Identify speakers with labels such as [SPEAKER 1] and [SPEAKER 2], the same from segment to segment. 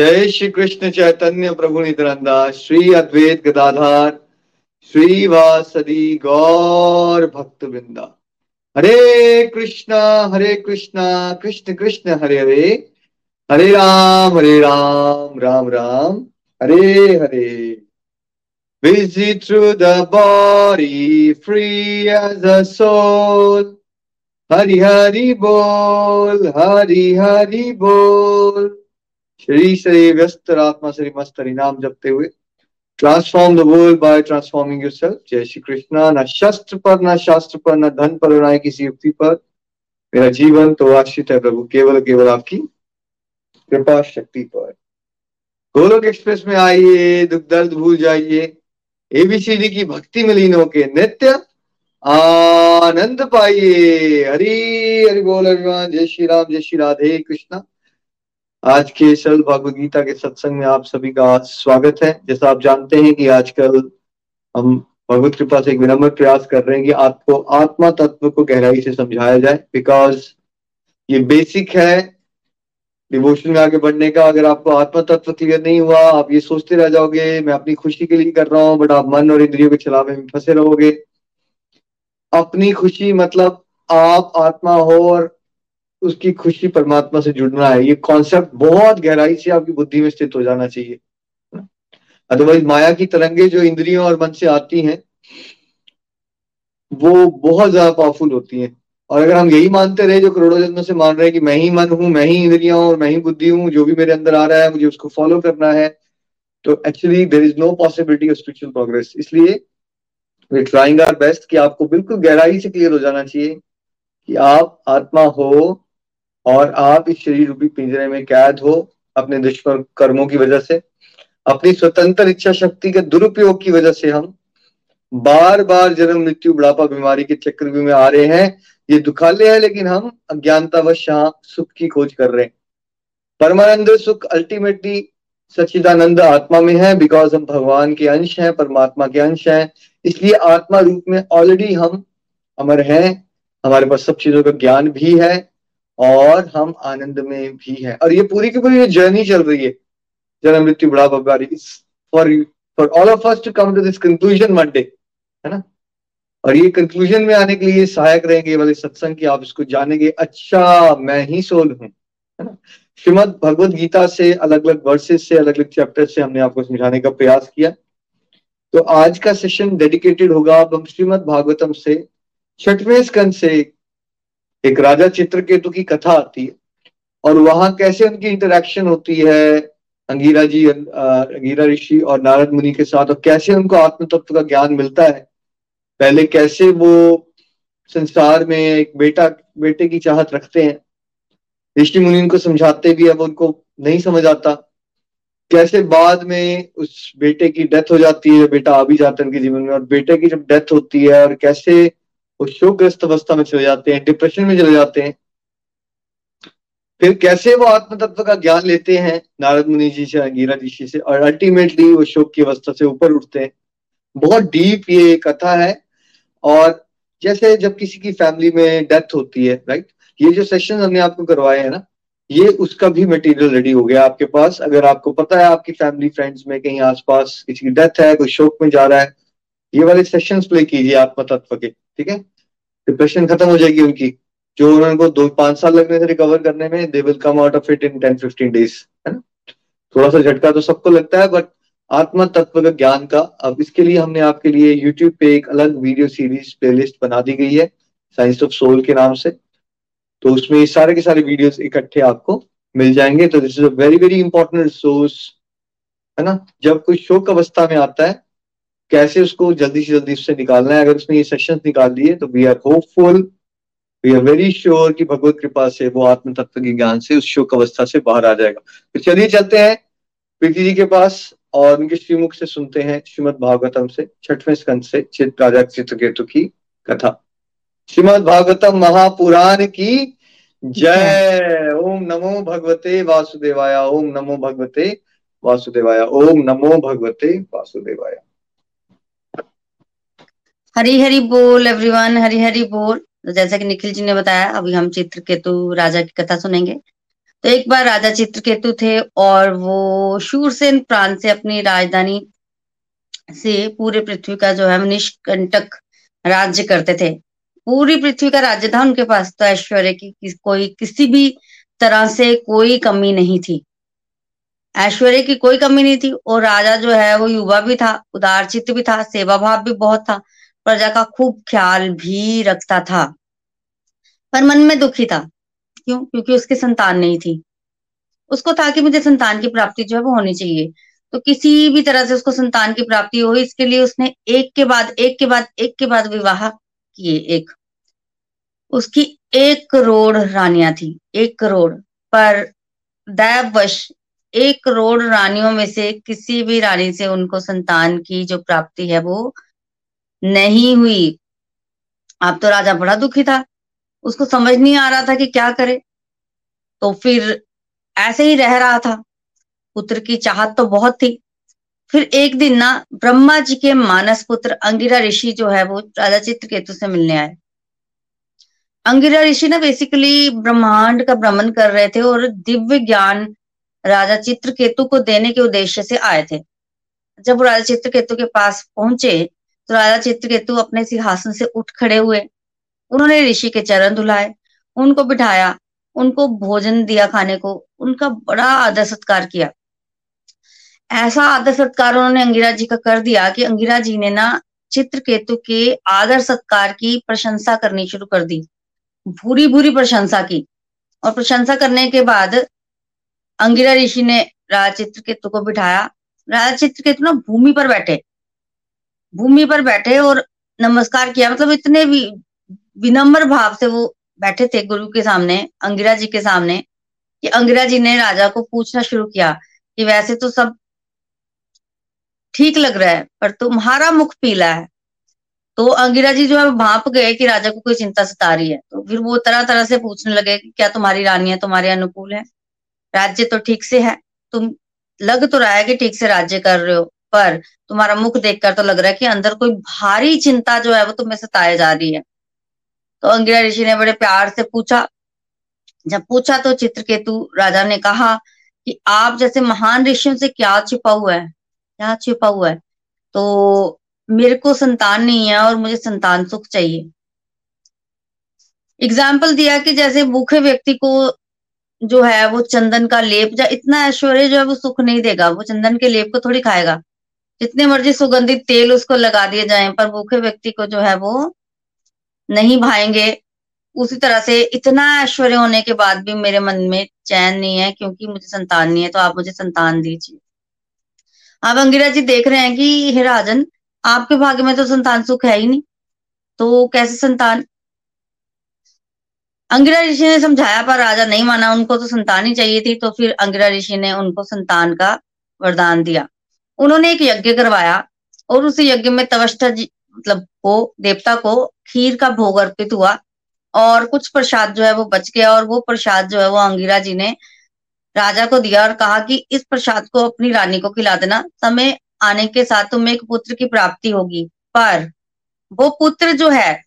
[SPEAKER 1] जय श्री कृष्ण चैतन्य प्रभु नित्यानंदा, श्री अद्वैत गदाधार, श्री वासदी गौर भक्त वृंदा हरे कृष्णा हरे कृष्णा, कृष्ण कृष्ण, हरे हरे। हरे राम हरे राम राम राम, हरे हरे। Busy through the body, free as a soul hari hari bol, hari hari bol शरीर से व्यस्त आत्मा से मस्त हरिनाम जपते हुए transform the world by transforming yourself जय श्री कृष्णा। न शस्त्र पर, न शास्त्र पर, न धन पर, न किसी युक्ति पर। मेरा जीवन तो आश्रित है प्रभु, केवल केवल आपकी कृपा शक्ति पर। गोलोक एक्सप्रेस में आइए, दुख दर्द भूल जाइए। एबीसीडी की भक्ति में लीन होके नित्य आनंद पाइए। हरी हरि बोल जय श्री राम, जय श्री राधे कृष्णा। आज के सरल भगवद गीता के सत्संग में आप सभी का स्वागत है। जैसा आप जानते हैं कि आजकल हम भगवत कृपा से एक विनम्र प्रयास कर रहे हैं कि आपको आत्मा तत्व को गहराई से समझाया जाए। बिकॉज़ ये बेसिक है। डिवोशन में आगे बढ़ने का अगर आपको आत्मा तत्व क्लियर नहीं हुआ, आप ये सोचते रह जाओगे, मैं अपनी खुशी के लिए कर रहा हूँ, बट आप मन और इंद्रियों के चलावे में फंसे रहोगे। अपनी खुशी मतलब आप आत्मा हो और उसकी खुशी परमात्मा से जुड़ना है। ये कॉन्सेप्ट बहुत गहराई से आपकी बुद्धि में स्थित हो जाना चाहिए। अदरवाइज़ माया की तरंगे जो इंद्रियों और मन से आती हैं, वो बहुत ज़्यादा पावरफुल होती हैं। और अगर हम यही मानते रहे, जो करोड़ों जन्मों से मान रहे हैं कि मैं ही मन हूँ, मैं ही इंद्रिया हूँ और मैं ही बुद्धि हूँ, जो भी मेरे अंदर आ रहा है, मुझे उसको फॉलो करना है तो actually there is no possibility of spiritual progress इसलिए वी ट्राइंग आर बेस्ट कि आपको बिल्कुल गहराई से क्लियर हो जाना चाहिए कि आप आत्मा हो और आप इस शरीर रूपी पिंजरे में कैद हो अपने दुष्कर्म कर्मों की वजह से, अपनी स्वतंत्र इच्छा शक्ति के दुरुपयोग की वजह से हम बार बार जन्म, मृत्यु, बुढ़ापा, बीमारी के चक्रव्यूह में आ रहे हैं। ये दुखालय है, लेकिन हम अज्ञानतावश यहाँ सुख की खोज कर रहे हैं। परमानंद सुख अल्टीमेटली सच्चिदानंद आत्मा में है बिकॉज़ हम भगवान के अंश हैं, परमात्मा के अंश हैं। इसलिए आत्मा रूप में ऑलरेडी हम अमर हैं। हमारे पास सब चीज़ों का ज्ञान भी है। और हम आनंद में भी हैं। और ये पूरी की पूरी जर्नी चल रही है। जन्म मृत्यु बुढ़ापा बीमारी for for all of us to come to this conclusion one day है ना? और ये कंक्लूजन में आने के लिए सहायक रहेंगे वाले सत्संग की, आप इसको जानेंगे। अच्छा मैं ही सोल हूँ श्रीमद भगवत गीता से अलग अलग वर्सेस से अलग अलग चैप्टर से हमने आपको समझाने का प्रयास किया। तो आज का सेशन डेडिकेटेड होगा। अब हम श्रीमद भागवतम से छठवें स्कंद से एक राजा चित्रकेतु की कथा आती है, और वहाँ कैसे उनकी इंटरेक्शन होती है, अंगीरा जी अंगीरा ऋषि और नारद मुनि के साथ, और कैसे उनको आत्म तत्व का ज्ञान मिलता है? पहले कैसे वो संसार में एक बेटा, बेटे की चाहत रखते हैं? ऋषि मुनि उनको समझाते भी अब उनको नहीं समझ आता। कैसे बाद में उस बेटे की डेथ हो जाती है, बेटा आ भी जाता है उनके जीवन में, और बेटे की जब डेथ होती है, और कैसे वो शोकग्रस्त अवस्था में चले जाते हैं डिप्रेशन में चले जाते हैं। फिर कैसे वो आत्म तत्व का ज्ञान लेते हैं? नारद मुनि जी से अंगीरा ऋषि से, और अल्टीमेटली वो शोक की अवस्था से ऊपर उठते हैं। बहुत डीप ये कथा है। और जैसे जब किसी की फैमिली में डेथ होती है राइट ये जो सेशन हमने आपको करवाए हैं ना, ये उसका भी मटेरियल रेडी हो गया आपके पास। अगर आपको पता है आपकी फैमिली फ्रेंड्स में कहीं आसपास किसी की डेथ है, कोई शोक में जा रहा है, ये वाले सेशंस प्ले कीजिए आत्म तत्व के। ठीक है? डिप्रेशन खत्म हो जाएगी उनकी। जो उनको दो, पाँच साल लगने थे रिकवर करने में they will come out of it in ten fifteen days है ना? थोड़ा सा झटका तो सबको लगता है बट आत्मा तत्व का ज्ञान का, अब इसके लिए हमने आपके लिए यूट्यूब पे एक अलग वीडियो सीरीज़ प्लेलिस्ट बना दी गई है साइंस ऑफ़ सोल के नाम से। तो उसमें सारे के सारे वीडियोस इकट्ठे आपको मिल जाएँगे। तो this is a very very important resource है ना? जब कोई शोक अवस्था में आता है कैसे उसको जल्दी से जल्दी उससे निकालना है? अगर उसने ये सेशन निकाल लिए तो we are hopeful we are very sure कि भगवत कृपा से वो आत्म तत्व के ज्ञान से उस शोक अवस्था से बाहर आ जाएगा। तो चलिए चलते हैं प्रीति जी के पास और उनके श्रीमुख से सुनते हैं श्रीमद भागवतम से, छठवें स्कंद से, चित राजा चित्रकेतु की कथा। श्रीमद भागवतम महापुराण की जय। ओम नमो भगवते वासुदेवाय, ओम नमो भगवते वासुदेवाय, ओम नमो भगवते वासुदेवाय।
[SPEAKER 2] हरी हरी बोल एवरीवन हरी हरी बोल। तो जैसा कि निखिल जी ने बताया अभी हम चित्रकेतु राजा की कथा सुनेंगे। तो एक बार राजा चित्रकेतु थे और वो शूरसेन प्रांत से अपनी राजधानी से पूरे पृथ्वी का जो है निष्कंटक राज्य करते थे। पूरी पृथ्वी का राज्य था उनके पास तो ऐश्वर्य की कि, कोई किसी भी तरह से कोई कमी नहीं थी। ऐश्वर्य की कोई कमी नहीं थी और राजा जो है वो युवा भी था उदार चित्त भी था सेवा भाव भी बहुत था। प्रजा का खूब ख्याल भी रखता था। पर मन में दुखी था। क्यों? क्योंकि उसकी संतान नहीं थी। उसको था कि मुझे संतान की प्राप्ति जो है वो होनी चाहिए। तो किसी भी तरह से उसको संतान की प्राप्ति हो इसके लिए उसने एक के बाद, एक के बाद, एक के बाद विवाह किए एक। उसकी एक करोड़ रानियाँ थी, एक करोड़। पर दैववश एक करोड़ रानियों में से किसी भी रानी से उनको संतान की जो प्राप्ति है वो नहीं हुई। अब तो राजा बड़ा दुखी था। उसको समझ नहीं आ रहा था कि क्या करे। तो फिर ऐसे ही रह रहा था। पुत्र की चाहत तो बहुत थी। फिर एक दिन ना ब्रह्मा जी के मानस पुत्र अंगिरा ऋषि जो है वो राजा चित्रकेतु से मिलने आए। अंगिरा ऋषि ना बेसिकली ब्रह्मांड का भ्रमण कर रहे थे और दिव्य ज्ञान राजा चित्रकेतु को देने के उद्देश्य से आए थे। जब वो राजा चित्रकेतु के पास पहुँचे तो राजा चित्रकेतु अपने सिंहासन से उठ खड़े हुए। उन्होंने ऋषि के चरण धुलाए, उनको बिठाया, उनको भोजन दिया खाने को, उनका बड़ा आदर सत्कार किया। ऐसा आदर सत्कार उन्होंने अंगिरा जी का कर दिया कि अंगिरा जी ने ना चित्रकेतु के आदर सत्कार की प्रशंसा करनी शुरू कर दी। भूरी भूरी प्रशंसा की। और प्रशंसा करने के बाद अंगिरा ऋषि ने राजा चित्रकेतु को बिठाया। राजा चित्रकेतु ना भूमि पर बैठे। भूमि पर बैठे और नमस्कार किया। मतलब इतने विनम्र भाव से वो बैठे थे गुरु के सामने, अंगिरा जी के सामने, कि अंगिरा जी ने राजा को पूछना शुरू किया कि वैसे तो सब ठीक लग रहा है, पर तुम्हारा मुख पीला है। तो अंगिरा जी जो है भाप गए कि राजा को कोई चिंता सता रही है। तो फिर वो तरह तरह से पूछने लगे कि क्या तुम्हारी रानी है तुम्हारे अनुकूल है? राज्य तो ठीक से है। तुम, लग तो रहा है कि ठीक से राज्य कर रहे हो। पर तुम्हारा मुख देखकर तो लग रहा है कि अंदर कोई भारी चिंता जो है वो तुम्हें सताए जा रही है। तो अंगिरा ऋषि ने बड़े प्यार से पूछा। जब पूछा तो चित्रकेतु राजा ने कहा कि आप जैसे महान ऋषियों से क्या छिपा हुआ है? क्या छिपा हुआ है? तो मेरे को संतान नहीं है और मुझे संतान सुख चाहिए। एग्ज़ाम्पल दिया कि जैसे भूखे व्यक्ति को जो है वो चंदन का लेप या इतना ऐश्वर्य जो है वो सुख नहीं देगा, वो चंदन के लेप को थोड़ी खाएगा। जितने मर्ज़ी सुगंधित तेल उसको लगा दिए जाए, पर भूखे व्यक्ति को जो है वो नहीं भाएँगे। उसी तरह से इतना ऐश्वर्य होने के बाद भी मेरे मन में चैन नहीं है, क्योंकि मुझे संतान नहीं है तो आप मुझे संतान दीजिए। आप अंगिरा जी देख रहे हैं कि, हे राजन, आपके भाग्य में तो संतान सुख है ही नहीं तो कैसे संतान? अंगिरा ऋषि ने समझाया, पर राजा नहीं माना, उनको तो संतान ही चाहिए थी तो फिर अंगिरा ऋषि ने उनको संतान का वरदान दिया। उन्होंने एक यज्ञ करवाया और उस यज्ञ में तवष्टा जी मतलब को देवता को खीर का भोग अर्पित हुआ और कुछ प्रसाद जो है वो बच गया और वो प्रसाद जो है वो अंगिरा जी ने राजा को दिया और कहा कि इस प्रसाद को अपनी रानी को खिला देना, समय आने के साथ तुम्हें एक पुत्र की प्राप्ति होगी। पर वो पुत्र जो है,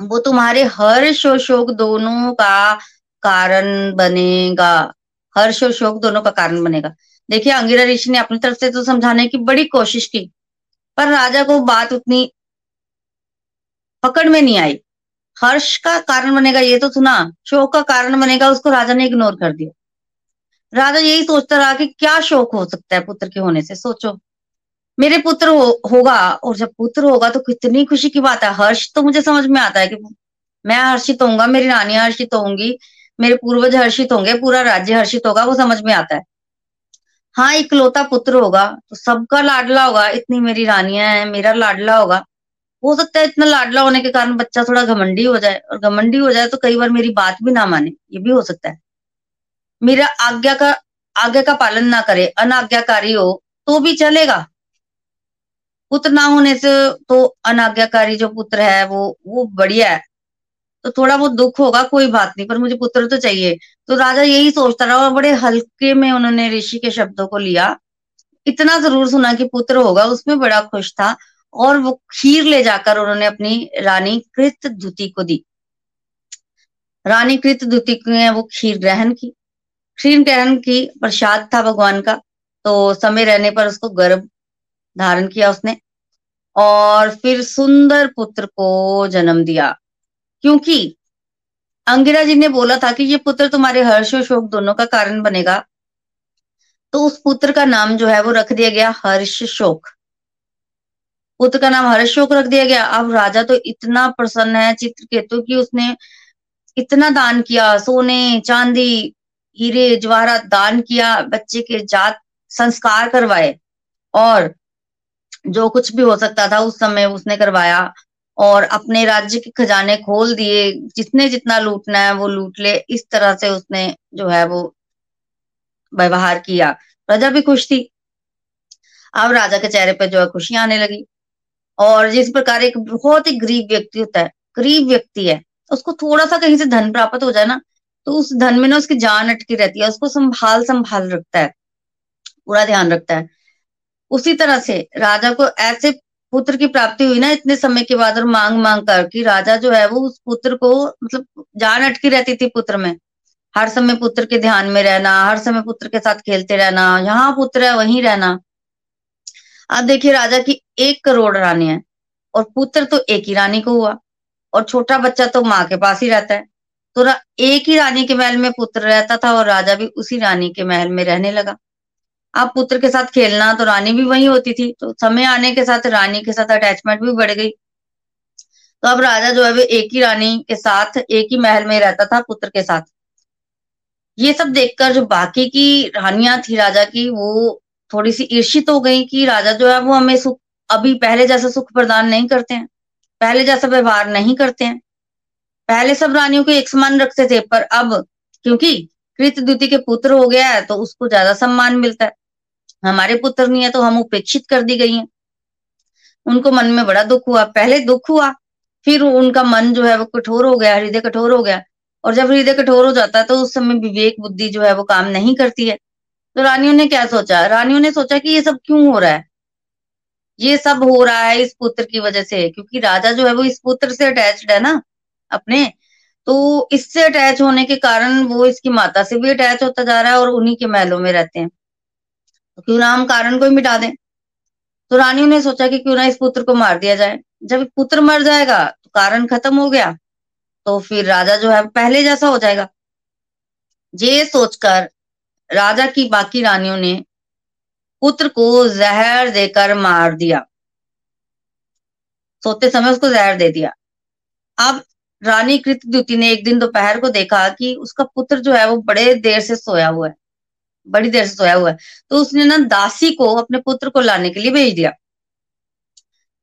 [SPEAKER 2] वो तुम्हारे हर्ष और शोक दोनों का कारण बनेगा। हर्ष और शोक दोनों का कारण बनेगा। देखिए अंगिरा ऋषि ने अपनी तरफ़ से तो समझाने की बड़ी कोशिश की पर राजा को बात उतनी पकड़ में नहीं आई। हर्ष का कारण बनेगा ये तो सुना शोक का कारण बनेगा उसको राजा ने इग्नोर कर दिया। राजा यही सोचता रहा कि क्या शोक हो सकता है पुत्र के होने से सोचो। मेरे पुत्र हो, होगा और जब पुत्र होगा तो कितनी खुशी की बात है। हर्ष तो मुझे समझ में आता है कि मैं हर्षित होऊँगा मेरी रानी हर्षित होंगी मेरे पूर्वज हर्षित होंगे पूरा राज्य हर्षित होगा वो समझ में आता है। हाँ इकलौता पुत्र होगा तो सबका लाडला होगा, इतनी मेरी रानियाँ हैं, मेरा लाडला होगा। हो सकता है इतना लाडला होने के कारण बच्चा थोड़ा घमंडी हो जाए, और घमंडी हो जाए तो कई बार मेरी बात भी ना माने, ये भी हो सकता है। मेरा आज्ञा का आज्ञा का पालन ना करे, अनाज्ञाकारी हो तो भी चलेगा। पुत्र ना होने से तो अनाज्ञाकारी जो पुत्र है, वो वो बढ़िया है। तो थोड़ा बहुत दुख होगा, कोई बात नहीं, पर मुझे पुत्र तो चाहिए। तो राजा यही सोचता रहा और बड़े हल्के में उन्होंने ऋषि के शब्दों को लिया। इतना ज़रूर सुना कि पुत्र होगा, उसमें बड़ा खुश था और वो खीर ले जाकर उन्होंने अपनी रानी कृत द्युति को दी। रानी कृत द्युति ने वो खीर ग्रहण की। खीर ग्रहण की, प्रसाद था भगवान का तो समय रहने पर उसको गर्भ धारण किया उसने और फिर सुंदर पुत्र को जन्म दिया। क्योंकि अंगिरा जी ने बोला था कि ये पुत्र तुम्हारे हर्ष और शोक दोनों का कारण बनेगा। तो उस पुत्र का नाम जो है वो रख दिया गया हर्ष शोक। पुत्र का नाम हर्ष शोक रख दिया गया। अब राजा तो इतना प्रसन्न है चित्रकेतु की उसने इतना दान किया, सोने, चांदी, हीरे जवाहरात दान किया, बच्चे के जात संस्कार करवाए और जो कुछ भी हो सकता था उस समय उसने करवाया। और अपने राज्य के खजाने खोल दिए। जितने जितना लूटना है, वो लूट ले। इस तरह से उसने जो है वो व्यवहार किया। प्रजा भी खुश थी। अब राजा के चेहरे पे जो है खुशियाँ आने लगी। और जिस प्रकार एक बहुत ही गरीब व्यक्ति होता है, गरीब व्यक्ति है, उसको थोड़ा सा कहीं से धन प्राप्त हो जाए ना तो उस धन में ना उसकी जान अटकी रहती है, उसको संभाल संभाल रखता है, पूरा ध्यान रखता है। उसी तरह से राजा को ऐसे पुत्र की प्राप्ति हुई ना इतने समय के बाद और मांग मांग कर कि राजा जो है वो उस पुत्र को मतलब जान अटकी रहती थी पुत्र में। हर समय पुत्र के ध्यान में रहना, हर समय पुत्र के साथ खेलते रहना, यहाँ पुत्र है, वहीं रहना। अब देखिए राजा की एक करोड़ रानी है और पुत्र तो एक ही रानी को हुआ और छोटा बच्चा तो माँ के पास ही रहता है। तो एक ही रानी के महल में पुत्र रहता था और राजा भी उसी रानी के महल में रहने लगा। अब पुत्र के साथ खेलना तो रानी भी वही होती थी तो समय आने के साथ रानी के साथ अटैचमेंट भी बढ़ गई। तो अब राजा जो है वे एक ही रानी के साथ, एक ही महल में रहता था पुत्र के साथ। ये सब देखकर जो बाकी की रानियाँ थी राजा की, वो थोड़ी सी ईर्षित हो गई कि राजा जो है वो हमें सुख, अभी पहले जैसा सुख प्रदान नहीं करते हैं, पहले जैसा व्यवहार नहीं करते हैं। पहले सब रानियों को एक समान रखते थे, पर अब क्योंकि कृत द्वितीय के पुत्र हो गया है तो उसको ज़्यादा सम्मान मिलता है। हमारे पुत्र नहीं है तो हम उपेक्षित कर दी गई हैं। उनको मन में बड़ा दुख हुआ। पहले दुख हुआ, फिर उनका मन जो है वो कठोर हो गया, हृदय कठोर हो गया। और जब हृदय कठोर हो जाता है तो उस समय विवेक बुद्धि जो है वो काम नहीं करती है। तो रानियों ने क्या सोचा? रानियों ने सोचा कि ये सब क्यों हो रहा है? ये सब हो रहा है इस पुत्र की वजह से, क्योंकि राजा जो है वो इस पुत्र से अटैच्ड है ना अपने। तो इससे अटैच होने के कारण वो इसकी माता से भी अटैच होता जा रहा है और उन्हीं के महलों में रहते हैं। क्यों ना हम कारण को ही मिटा दें? तो रानियों ने सोचा कि क्यों ना इस पुत्र को मार दिया जाए। जब पुत्र मर जाएगा तो कारण खत्म हो गया तो फिर राजा जो है, पहले जैसा हो जाएगा। ये सोचकर राजा की बाकी रानियों ने पुत्र को जहर देकर मार दिया। सोते समय उसको जहर दे दिया। अब रानी कृत ने एक दिन दोपहर को देखा कि उसका पुत्र जो है, वो बड़े देर से सोया हुआ है। बड़ी देर से सोया हुआ है। तो उसने ना दासी को अपने पुत्र को लाने के लिए भेज दिया।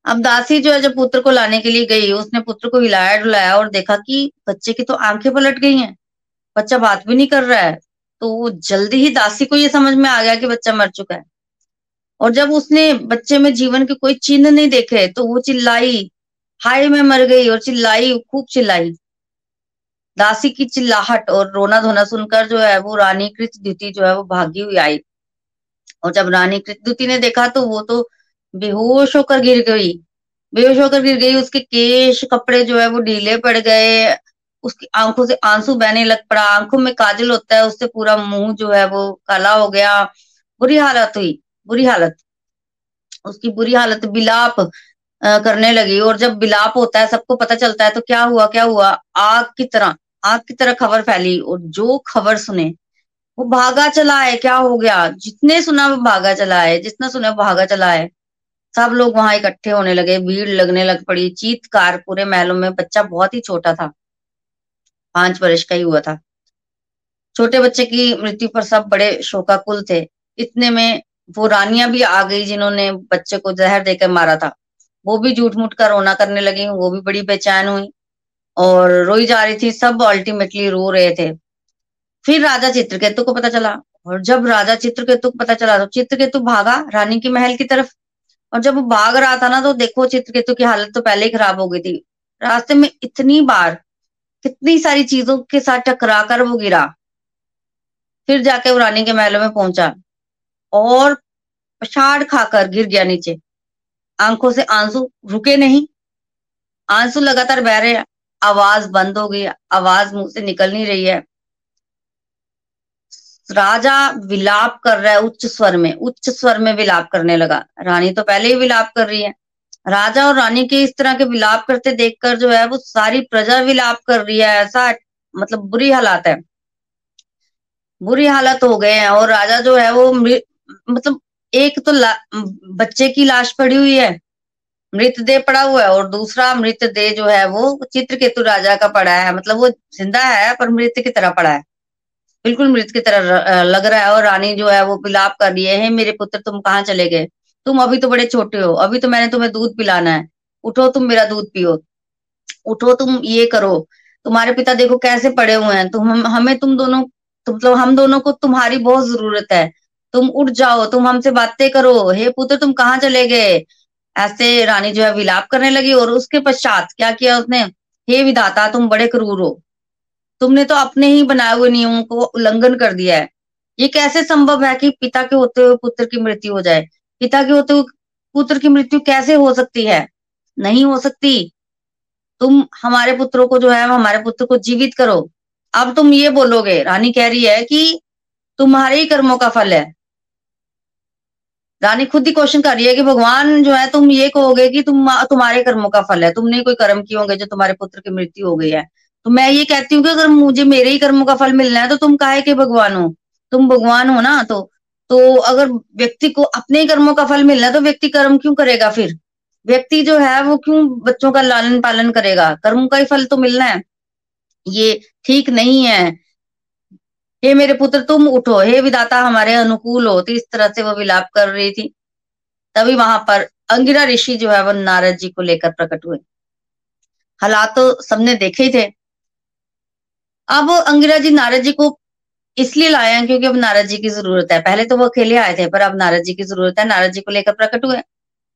[SPEAKER 2] अब दासी जो है, जब पुत्र को लाने के लिए गई, उसने पुत्र को हिलाया डुलाया और देखा कि बच्चे की तो आँखें पलट गई हैं। बच्चा बात भी नहीं कर रहा है। तो जल्दी ही दासी को ये समझ में आ गया कि बच्चा मर चुका है। और जब उसने बच्चे में जीवन के कोई चिन्ह नहीं देखे तो वो चिल्लाई, हाय, मैं मर गई, और चिल्लाई, खूब चिल्लाई। दासी की चिल्लाहट और रोना धोना सुनकर जो है वो रानी कृत द्युति जो है वो भागी हुई आई। और जब रानी कृत द्युति ने देखा तो वो तो बेहोश होकर गिर गई। बेहोश होकर गिर गई, उसके केश कपड़े जो है वो ढीले पड़ गए, उसकी आँखों से आँसू बहने लग पड़ा, आँखों में काजल होता है, उससे पूरा मुँह जो है वो काला हो गया। बुरी हालत हुई, बुरी हालत। उसकी बुरी हालत बिलाप करने लगी और जब बिलाप होता है, सबको पता चलता है तो क्या हुआ क्या हुआ? आग की तरह आग की तरह खबर फैली और जो खबर सुने, वो भागा चला है, क्या हो गया? जितने सुना वो भागा चला है, जितना सुना वो भागा चला है। सब लोग वहाँ इकट्ठे होने लगे, भीड़ लगने लग पड़ी। चीतकार पूरे महलों में, बच्चा बहुत ही छोटा था। पाँच वर्ष का ही हुआ था। छोटे बच्चे की मृत्यु पर सब बड़े शोकाकुल थे। इतने में वो रानियाँ भी आ गई जिन्होंने बच्चे को जहर देकर मारा था। वो भी झूठ मूठ कर रोना करने लगी, वो भी बड़ी बेचैन हुई। और रोई जा रही थी, सब अल्टीमेटली रो रहे थे। फिर राजा चित्रकेतु को पता चला, और जब राजा चित्रकेतु को पता चला तो चित्रकेतु भागा रानी के महल की तरफ़। और जब वो भाग रहा था ना तो देखो चित्रकेतु की हालत तो पहले ही खराब हो गई थी। रास्ते में इतनी बार, कितनी सारी चीज़ों के साथ टकरा कर वो गिरा। फिर जाके वो रानी के महलों में पहुँचा, और पछाड़ खाकर गिर गया नीचे। आँखों से आँसू रुके नहीं। आँसू लगातार बह रहे आवाज़ बंद हो गई, आवाज़ मुँह से निकल नहीं रही है। राजा विलाप कर रहा है उच्च स्वर में, उच्च स्वर में विलाप करने लगा। रानी तो पहले ही विलाप कर रही है। राजा और रानी के इस तरह के विलाप करते देखकर जो है वो सारी प्रजा विलाप कर रही है, ऐसा मतलब बुरी हालात है। बुरी हालत हो गए हैं और राजा जो है वो मतलब एक तो बच्चे की लाश पड़ी हुई है मृतदेह पड़ा हुआ है और दूसरा मृतदेह जो है वो चित्रकेतु राजा का पड़ा है। मतलब वो ज़िंदा है, पर मृत की तरह पड़ा है। बिल्कुल मृत की तरह लग रहा है और रानी जो है वो पिलाप कर रही है मेरे पुत्र, तुम कहाँ चले गए? तुम अभी तो बड़े छोटे हो, अभी तो मैंने तुम्हें दूध पिलाना है। उठो, तुम मेरा दूध पियो। उठो, तुम ये करो। तुम्हारे पिता देखो कैसे पड़े हुए हैं। तुम, हमें तुम दोनों मतलब हम दोनों को तुम्हारी बहुत ज़रूरत है। तुम उठ जाओ, तुम हमसे बातें करो। हे पुत्र, तुम कहाँ चले गए? ऐसे रानी जो है विलाप करने लगी और उसके पश्चात क्या किया उसने? हे विधाता, तुम बड़े क्रूर हो। तुमने तो अपने ही बनाए हुए नियमों को उल्लंघन कर दिया है। ये कैसे संभव है कि पिता के होते हुए पुत्र की मृत्यु हो जाए? पिता के होते हुए पुत्र की मृत्यु कैसे हो सकती है? नहीं हो सकती। तुम हमारे पुत्रों को जो है, हमारे पुत्र को जीवित करो। अब तुम ये बोलोगे, रानी कह रही है कि तुम्हारे ही कर्मों का फल है। रानी खुद ही क्वेश्चन कर रही है कि भगवान जो है, तुम ये कहोगे कि तुम तुम्हारे कर्मों का फल है। तुमने कोई कर्म किए होंगे जो तुम्हारे पुत्र की मृत्यु हो गई है। तो मैं ये कहती हूँ कि अगर मुझे मेरे ही कर्मों का फल मिलना है तो तुम काहे के भगवान हो? तुम भगवान हो ना तो तो अगर व्यक्ति को अपने कर्मों का फल मिलना है तो व्यक्ति कर्म क्यों करेगा फिर? व्यक्ति जो है, वो क्यों बच्चों का लालन पालन करेगा? कर्म का ही फल तो मिलना है। ये ठीक नहीं है। हे मेरे पुत्र, तुम उठो। हे विदाता हमारे अनुकूल हो। तो इस तरह से वो विलाप कर रही थी। तभी वहाँ पर अंगिरा ऋषि जो है, वो नारद जी को लेकर प्रकट हुए। हालात तो सबने देखे ही थे। अब अंगिरा जी नारद जी को इसलिए लाए हैं क्योंकि अब नारद जी की ज़रूरत है। पहले तो वो अकेले आए थे, पर अब नारद जी की ज़रूरत है। नारद जी को लेकर प्रकट हुए।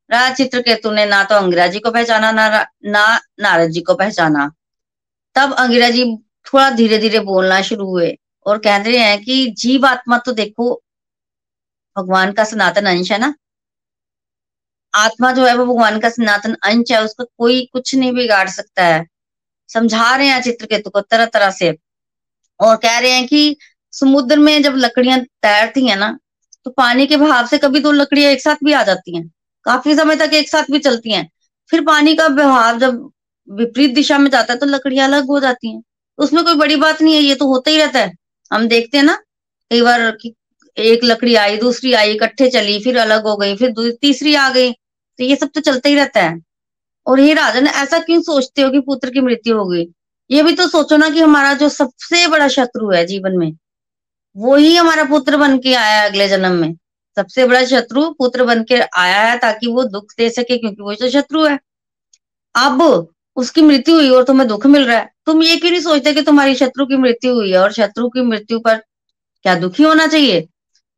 [SPEAKER 2] राज चित्र चित्रकेतु ने ना तो अंगिरा जी को पहचाना, ना ना नारद जी को पहचाना। तब अंगिरा जी थोड़ा धीरे धीरे बोलना शुरू हुए। और कह रहे हैं कि जीव आत्मा तो देखो, भगवान का सनातन अंश है ना? आत्मा जो है वो भगवान का सनातन अंश है, उसका कोई कुछ नहीं बिगाड़ सकता है। समझा रहे हैं चित्रकेतु को तरह तरह से। और कह रहे हैं कि समुद्र में जब लकड़ियाँ तैरती हैं ना तो पानी के बहाव से कभी दो लकड़ियाँ एक साथ भी आ जाती हैं। काफ़ी समय तक एक साथ भी चलती हैं। फिर पानी का बहाव जब विपरीत दिशा में जाता है तो लकड़ियाँ अलग हो जाती हैं। उसमें कोई बड़ी बात नहीं है, ये तो होता ही रहता है। हम देखते हैं ना, कई बार एक लकड़ी आई, दूसरी आई, इकट्ठे चली, फिर अलग हो गई, फिर तीसरी आ गई तो ये सब तो चलता ही रहता है। और हे राजन ऐसा क्यों सोचते हो कि पुत्र की मृत्यु हो गई? ये भी तो सोचो ना कि हमारा जो सबसे बड़ा शत्रु है जीवन में, वो ही हमारा पुत्र बन के आया है अगले जन्म में। सबसे बड़ा शत्रु पुत्र बन के आया है ताकि वो दुख दे सके, क्योंकि वो तो शत्रु है। अब उसकी मृत्यु हुई और तुम्हें दुख मिल रहा है। तुम ये क्यों नहीं सोचते कि तुम्हारी शत्रु की मृत्यु हुई है? और शत्रु की मृत्यु पर क्या दुखी होना चाहिए?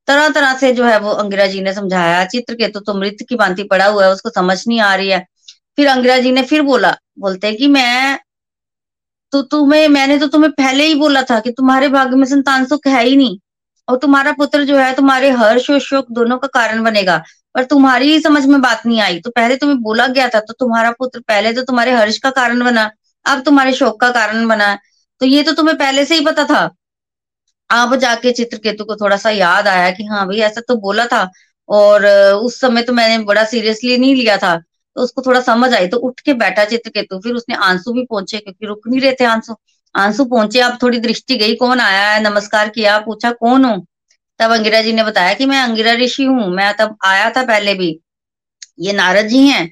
[SPEAKER 2] तरह तरह से जो है वो अंगिरा जी ने समझाया चित्र के तो, तो मृत्यु की भांति पड़ा हुआ है उसको समझ नहीं आ रही है। फिर अंगिरा जी ने फिर बोला बोलते हैं कि मैं तो तुम्हें मैंने तो तुम्हें पहले ही बोला था कि तुम्हारे भाग्य में संतान सुख है ही नहीं। और तुम्हारा पुत्र जो है तुम्हारे हर्ष और शोक दोनों का कारण बनेगा। पर तुम्हारी समझ में बात नहीं आई। तो पहले तुम्हें बोला गया था? तो तुम्हारा पुत्र पहले तो तुम्हारे हर्ष का कारण बना, अब तुम्हारे शोक का कारण बना। तो ये तो तुम्हें पहले से ही पता था। अब जाके चित्रकेतु को थोड़ा सा याद आया कि हाँ भाई, ऐसा तो बोला था। और उस समय तो मैंने बड़ा सीरियसली नहीं लिया था। तो उसको थोड़ा समझ आई। तो उठ के बैठा चित्रकेतु। फिर उसने आँसू भी पहुँचे क्योंकि रुक नहीं रहे थे आँसू। आँसू पहुँचे अब थोड़ी दृष्टि गई। कौन आया है? नमस्कार किया, पूछा, कौन हूँ? तब अंगिरा जी ने बताया कि मैं अंगिरा ऋषि हूँ, मैं तब आया था पहले भी। ये नारद जी हैं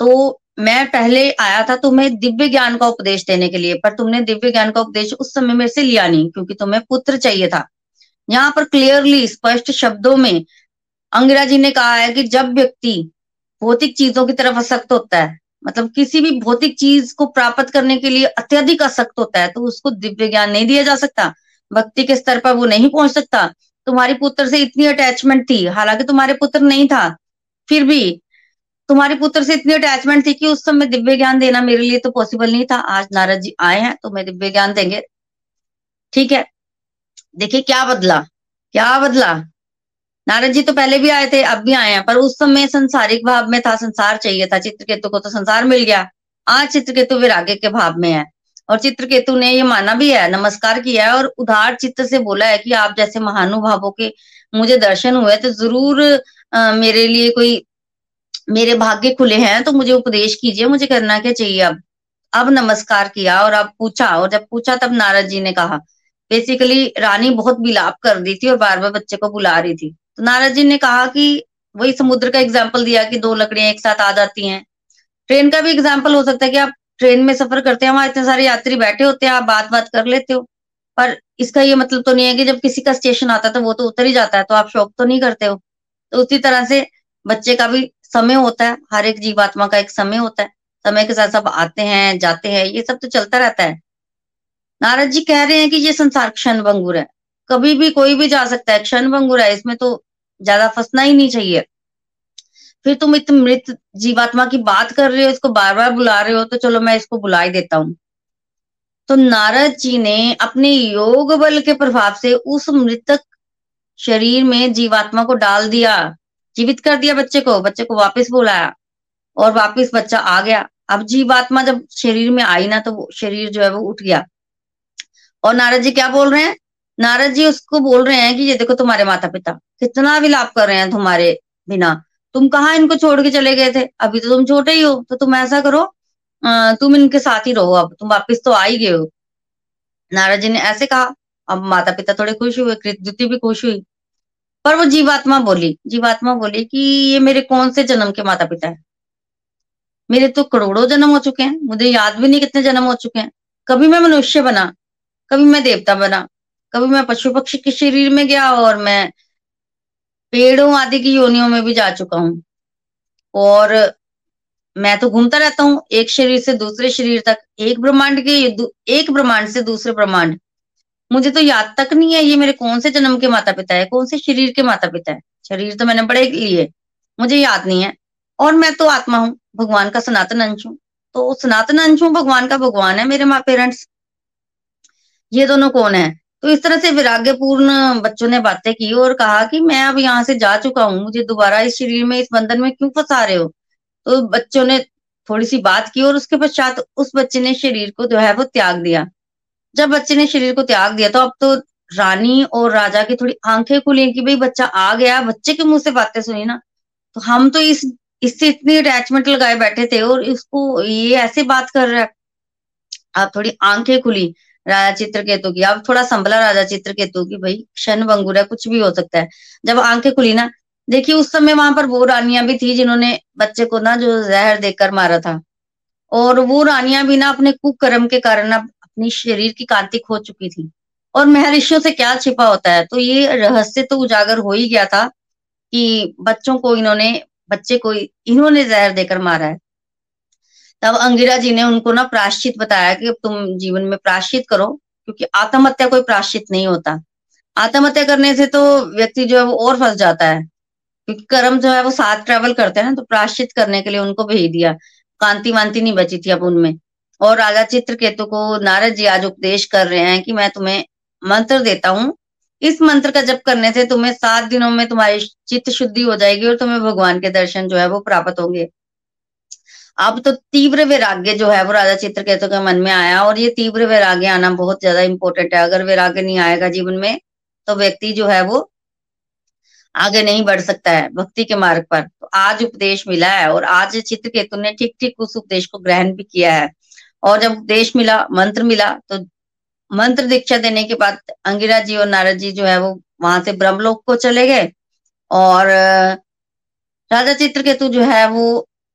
[SPEAKER 2] तो मैं पहले आया था तुम्हें दिव्य ज्ञान का उपदेश देने के लिए, पर तुमने दिव्य ज्ञान का उपदेश उस समय मेरे से लिया नहीं, क्योंकि तुम्हें पुत्र चाहिए था। यहाँ पर क्लियरली स्पष्ट शब्दों में अंगिरा जी ने कहा है कि जब व्यक्ति भौतिक चीज़ों की तरफ़ असक्त होता है मतलब किसी भी भौतिक चीज़ को प्राप्त करने के लिए अत्यधिक असक्त होता है तो उसको दिव्य ज्ञान नहीं दिया जा सकता, भक्ति के स्तर पर वो नहीं पहुँच सकता तुम्हारी पुत्र से इतनी अटैचमेंट थी, हालाँकि तुम्हारे पुत्र नहीं था, फिर भी तुम्हारे पुत्र से इतनी अटैचमेंट थी कि उस समय दिव्य ज्ञान देना मेरे लिए तो पॉसिबल नहीं था। आज नारद जी आए हैं तो मैं दिव्य ज्ञान देंगे। ठीक है? देखिए, क्या बदला क्या बदला। नारद जी तो पहले भी आए थे, अब भी आए हैं, पर उस समय संसारिक भाव में था, संसार चाहिए था। चित्रकेतु को तो संसार मिल गया, आज चित्रकेतु विरागे के भाव में है। और चित्रकेतु ने ये माना भी है नमस्कार किया है और उधार चित्त से बोला है कि आप जैसे महानुभावों के मुझे दर्शन हुए तो ज़रूर आ, मेरे लिए कोई मेरे भाग्य खुले हैं तो मुझे उपदेश कीजिए मुझे करना क्या चाहिए अब? अब नमस्कार किया और अब पूछा और जब पूछा तब नारद जी ने कहा बेसिकली रानी बहुत विलाप कर दी थी और बार बार बच्चे को बुला रही थी। तो नारद जी ने कहा कि वही समुद्र का एग्ज़ाम्पल दिया कि दो लकड़ियाँ एक साथ आ जाती हैं। ट्रेन का भी एग्ज़ाम्पल हो सकता है कि आप ट्रेन में सफ़र करते हैं, वहाँ इतने सारे यात्री बैठे होते हैं, आप बात बात कर लेते हो। पर इसका ये मतलब तो नहीं है कि जब किसी का स्टेशन आता है तो वो तो उतर ही जाता है तो आप शौक तो नहीं करते हो। तो उसी तरह से बच्चे का भी समय होता है, हर एक जीवात्मा का एक समय होता है। समय के साथ सब आते हैं, जाते हैं, ये सब तो चलता रहता है। नारद जी कह रहे हैं कि ये संसार क्षण भंगुर है। कभी भी कोई भी जा सकता है, क्षण भंगुर है, इसमें तो ज़्यादा फंसना ही नहीं चाहिए। फिर तुम इतने मृत जीवात्मा की बात कर रहे हो, इसको बार बार बुला रहे हो तो चलो मैं इसको बुला ही देता हूँ। तो नारद जी ने अपने योग बल के प्रभाव से उस मृतक शरीर में जीवात्मा को डाल दिया, जीवित कर दिया बच्चे को बच्चे को वापस बुलाया और वापस बच्चा आ गया। अब जीवात्मा जब शरीर में आई ना तो वो शरीर जो है वो उठ गया। और नारद जी क्या बोल रहे हैं? नारद जी उसको बोल रहे हैं कि ये देखो तुम्हारे माता पिता कितना विलाप कर रहे हैं तुम्हारे बिना। तुम कहा इनको छोड़ के चले गए थे? अभी तो तुम छोटे ही हो तो तुम ऐसा करो तुम इनके साथ ही रहो अब, तुम वापिस तो आ ही गए हो। नारद जी ने ऐसे कहा। अब माता पिता थोड़े खुश हुए कृतद्युति भी खुश हुई। पर वो जीवात्मा बोली जीवात्मा बोली कि ये मेरे कौन से जन्म के माता पिता है? मेरे तो करोड़ों जन्म हो चुके हैं, मुझे याद भी नहीं कितने जन्म हो चुके हैं। कभी मैं मनुष्य बना, कभी मैं देवता बना, कभी मैं पशु पक्षी के शरीर में गया और मैं पेड़ों आदि की योनियों में भी जा चुका हूँ। और मैं तो घूमता रहता हूँ, एक शरीर से दूसरे शरीर तक, एक ब्रह्मांड के एक ब्रह्मांड से दूसरे ब्रह्मांड। मुझे तो याद तक नहीं है ये मेरे कौन से जन्म के माता पिता है, कौन से शरीर के माता पिता है। शरीर तो मैंने बड़े लिए, मुझे याद नहीं है। और मैं तो आत्मा हूँ, भगवान का सनातन अंश हूँ। तो सनातन अंश हूँ, भगवान का भगवान है मेरे माँ, पेरेंट्स। ये दोनों कौन है? तो इस तरह से विराग्य पूर्ण बच्चों ने बातें की और कहा कि मैं अब यहाँ से जा चुका हूँ, मुझे दोबारा इस शरीर में, इस बंधन में क्यों फंसा रहे हो? तो बच्चों ने थोड़ी सी बात की और उसके पश्चात उस बच्चे ने शरीर को जो है वो त्याग दिया। जब बच्चे ने शरीर को त्याग दिया तो अब तो रानी और राजा की थोड़ी आँखें खुली कि भाई बच्चा आ गया, बच्चे के मुँह से बातें सुनी ना। तो हम तो इस, इससे इतनी अटैचमेंट लगाए बैठे थे और इसको ये ऐसे बात कर रहा है। अब थोड़ी आँखें खुली राजा चित्रकेतु की। अब थोड़ा संभला राजा चित्रकेतु की, भाई, क्षण भंगुर है, कुछ भी हो सकता है। जब आँखें खुली ना, देखिए, उस समय वहाँ पर वो रानियाँ भी थी जिन्होंने बच्चे को ना जो जहर देकर मारा था। और वो रानियाँ भी ना अपने कुकर्म के कारण ना अपनी शरीर की कांति खो चुकी थी। और महर्षियों से क्या छिपा होता है? तो ये रहस्य तो उजागर हो ही गया था कि बच्चों को इन्होंने, बच्चे को इन्होंने जहर देकर मारा है। तब अंगिरा जी ने उनको ना प्राश्चित बताया कि तुम जीवन में प्राश्चित करो, क्योंकि आत्महत्या कोई प्राश्चित नहीं होता। आत्महत्या करने से तो व्यक्ति जो है वो और फंस जाता है, क्योंकि कर्म जो है वो साथ ट्रेवल करते हैं तो प्राश्चित करने के लिए उनको भेज दिया। कांति वांति नहीं बची थी अब उनमें। और राजा चित्र केतु को नारद जी आज उपदेश कर रहे हैं कि मैं तुम्हें मंत्र देता हूँ। इस मंत्र का जप करने से तुम्हें सात दिनों में तुम्हारी चित्त शुद्धि हो जाएगी और तुम्हें भगवान के दर्शन जो है वो प्राप्त होंगे। अब तो तीव्र वैराग्य जो है वो राजा चित्रकेतु के मन में आया और ये तीव्र वैराग्य आना बहुत ज़्यादा इंपॉर्टेंट है। अगर वैराग्य नहीं आएगा जीवन में तो व्यक्ति जो है वो आगे नहीं बढ़ सकता है भक्ति के मार्ग पर। तो आज उपदेश मिला है और आज चित्रकेतु ने ठीक ठीक उस उपदेश को ग्रहण भी किया है। और जब उपदेश मिला, मंत्र मिला तो मंत्र दीक्षा देने के बाद अंगिरा जी और नारद जी जो है वो वहाँ से ब्रह्मलोक को चले गए। और, राजा चित्रकेतु जो है वो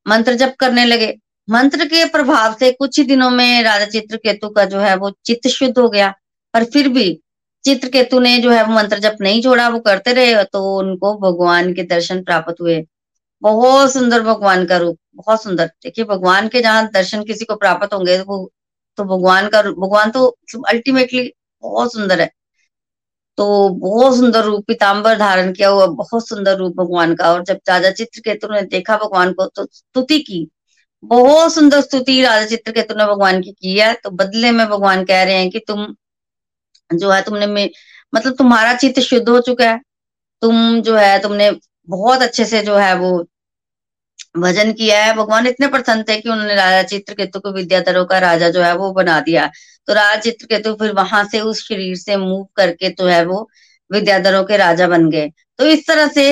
[SPEAKER 2] मंत्र जप करने लगे। मंत्र के प्रभाव से कुछ ही दिनों में राजा चित्रकेतु का जो है वो चित्त शुद्ध हो गया। पर फिर भी चित्रकेतु ने जो है वो मंत्र जप नहीं छोड़ा, वो करते रहे तो उनको भगवान के दर्शन प्राप्त हुए। बहुत सुंदर भगवान का रूप, बहुत सुंदर। देखिए, भगवान के जहाँ दर्शन किसी को प्राप्त होंगे तो तो भगवान का भगवान तो अल्टीमेटली बहुत सुंदर है। तो बहुत सुंदर रूप पीताम्बर धारण किया हुआ, बहुत सुंदर रूप भगवान का। और जब राजा चित्रकेतु ने देखा भगवान को तो स्तुति की। बहुत सुंदर स्तुति राजा चित्रकेतु ने भगवान की की है। तो बदले में भगवान कह रहे हैं कि तुम जो है, तुमने मतलब तुम्हारा चित्त शुद्ध हो चुका है। तुम जो है, तुमने बहुत अच्छे से जो है, वो भजन किया है। भगवान इतने प्रसन्न थे कि उन्होंने राजा चित्रकेतु को विद्याधरों का राजा जो है, वो बना दिया। तो राजा चित्रकेतु फिर वहाँ से उस शरीर से मूव करके तो है वो विद्याधरों के राजा बन गए। तो इस तरह से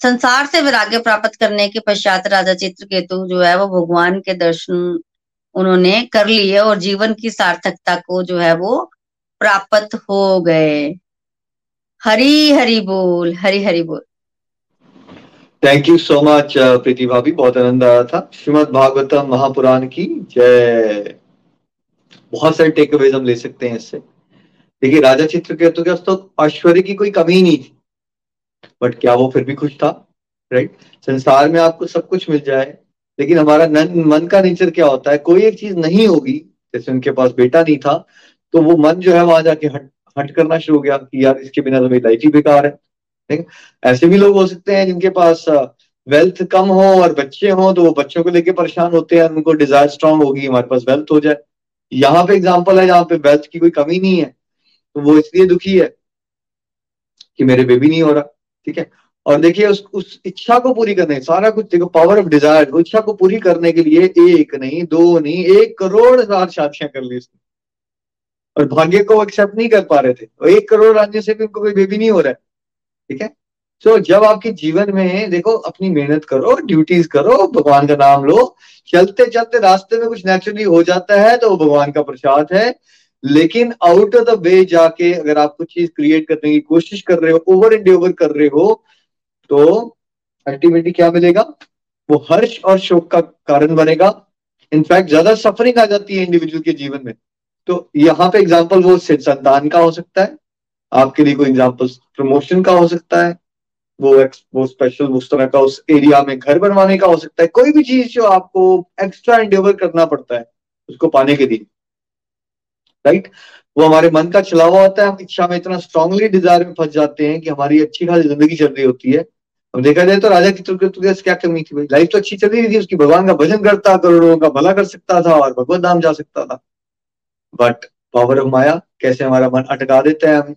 [SPEAKER 2] संसार से वैराग्य प्राप्त करने के पश्चात राजा चित्रकेतु जो है वो भगवान के दर्शन उन्होंने कर लिए और जीवन की सार्थकता को जो है वो प्राप्त हो गए। हरी हरी बोल, हरी हरी बोल।
[SPEAKER 1] Thank you so much Preeti भाभी बहुत आनंद आया था। श्रीमद भागवतम महापुराण की जय। बहुत सारे टेक अवेज हम ले सकते हैं इससे। देखिए राजा चित्रकेतु के तो ऐश्वर्य की कोई कमी नहीं थी। बट क्या वो फिर भी खुश था राइट संसार में आपको सब कुछ मिल जाए लेकिन हमारा नन, मन का नेचर क्या होता है? कोई एक चीज़ नहीं होगी जैसे उनके पास बेटा नहीं था तो वो मन जो है वहाँ जाके हट हट करना शुरू हो गया कि यार इसके बिना तो मेरी लाइफ ही बेकार है। ठीक ऐसे भी लोग हो सकते हैं जिनके पास वेल्थ कम हो और बच्चे हो तो वो बच्चों को लेके परेशान होते हैं उनको डिज़ायर स्ट्रांग होगी हमारे पास वेल्थ हो जाए। यहाँ पे एग्ज़ाम्पल है जहाँ पे वेल्थ की कोई कमी नहीं है तो वो इसलिए दुखी है कि मेरे बेबी नहीं हो रहा, ठीक है? और देखिए उस उस इच्छा को पूरी करने, सारा कुछ, देखो पावर ऑफ़ डिज़ायर इच्छा को पूरी करने के लिए एक नहीं, दो नहीं, एक करोड़ हज़ार शादियाँ कर ली उसने और भाग्य को एक्सेप्ट नहीं कर पा रहे थे, और एक करोड़ राज्य से भी उनको कोई बेबी नहीं हो रहा है, ठीक है? सो so, जब आपके जीवन में देखो अपनी मेहनत करो ड्यूटीज़ करो भगवान का नाम लो चलते चलते रास्ते में कुछ नेचुरली हो जाता है तो वो भगवान का प्रसाद है। लेकिन आउट ऑफ़ द वे जाके अगर आप कुछ चीज़ क्रिएट करने की कोशिश कर रहे हो ओवर एंड ओवर कर रहे हो तो अल्टीमेटली क्या मिलेगा? वो हर्ष और शोक का कारण बनेगा। इनफैक्ट ज़्यादा सफरिंग आ जाती है इंडिविजुअल के जीवन में। तो यहाँ पे एग्ज़ाम्पल वो संतान का हो सकता है। आपके लिए कोई एग्ज़ाम्पल प्रमोशन का हो सकता है। वो वो स्पेशल उस तरह का उस एरिया में घर बनवाने का हो सकता है। कोई भी चीज़ जो आपको एक्स्ट्रा इंडेवर करना पड़ता है, उसको पाने के लिए। राइट वो हमारे मन का चला हुआ होता है, हम इच्छा में इतना स्ट्रांगली डिज़ायर में फंस जाते हैं कि हमारी अच्छी खासी ज़िंदगी चल रही होती है। अब देखा जाए तो राजा की तुर्क क्या कमी थी भाई? लाइफ तो अच्छी चल रही थी, उसकी भगवान का भजन करता, करोड़ों का भला कर सकता था और भगवत धाम जा सकता था। बट पावर ऑफ़ माया कैसे हमारा मन अटका देता है हमें?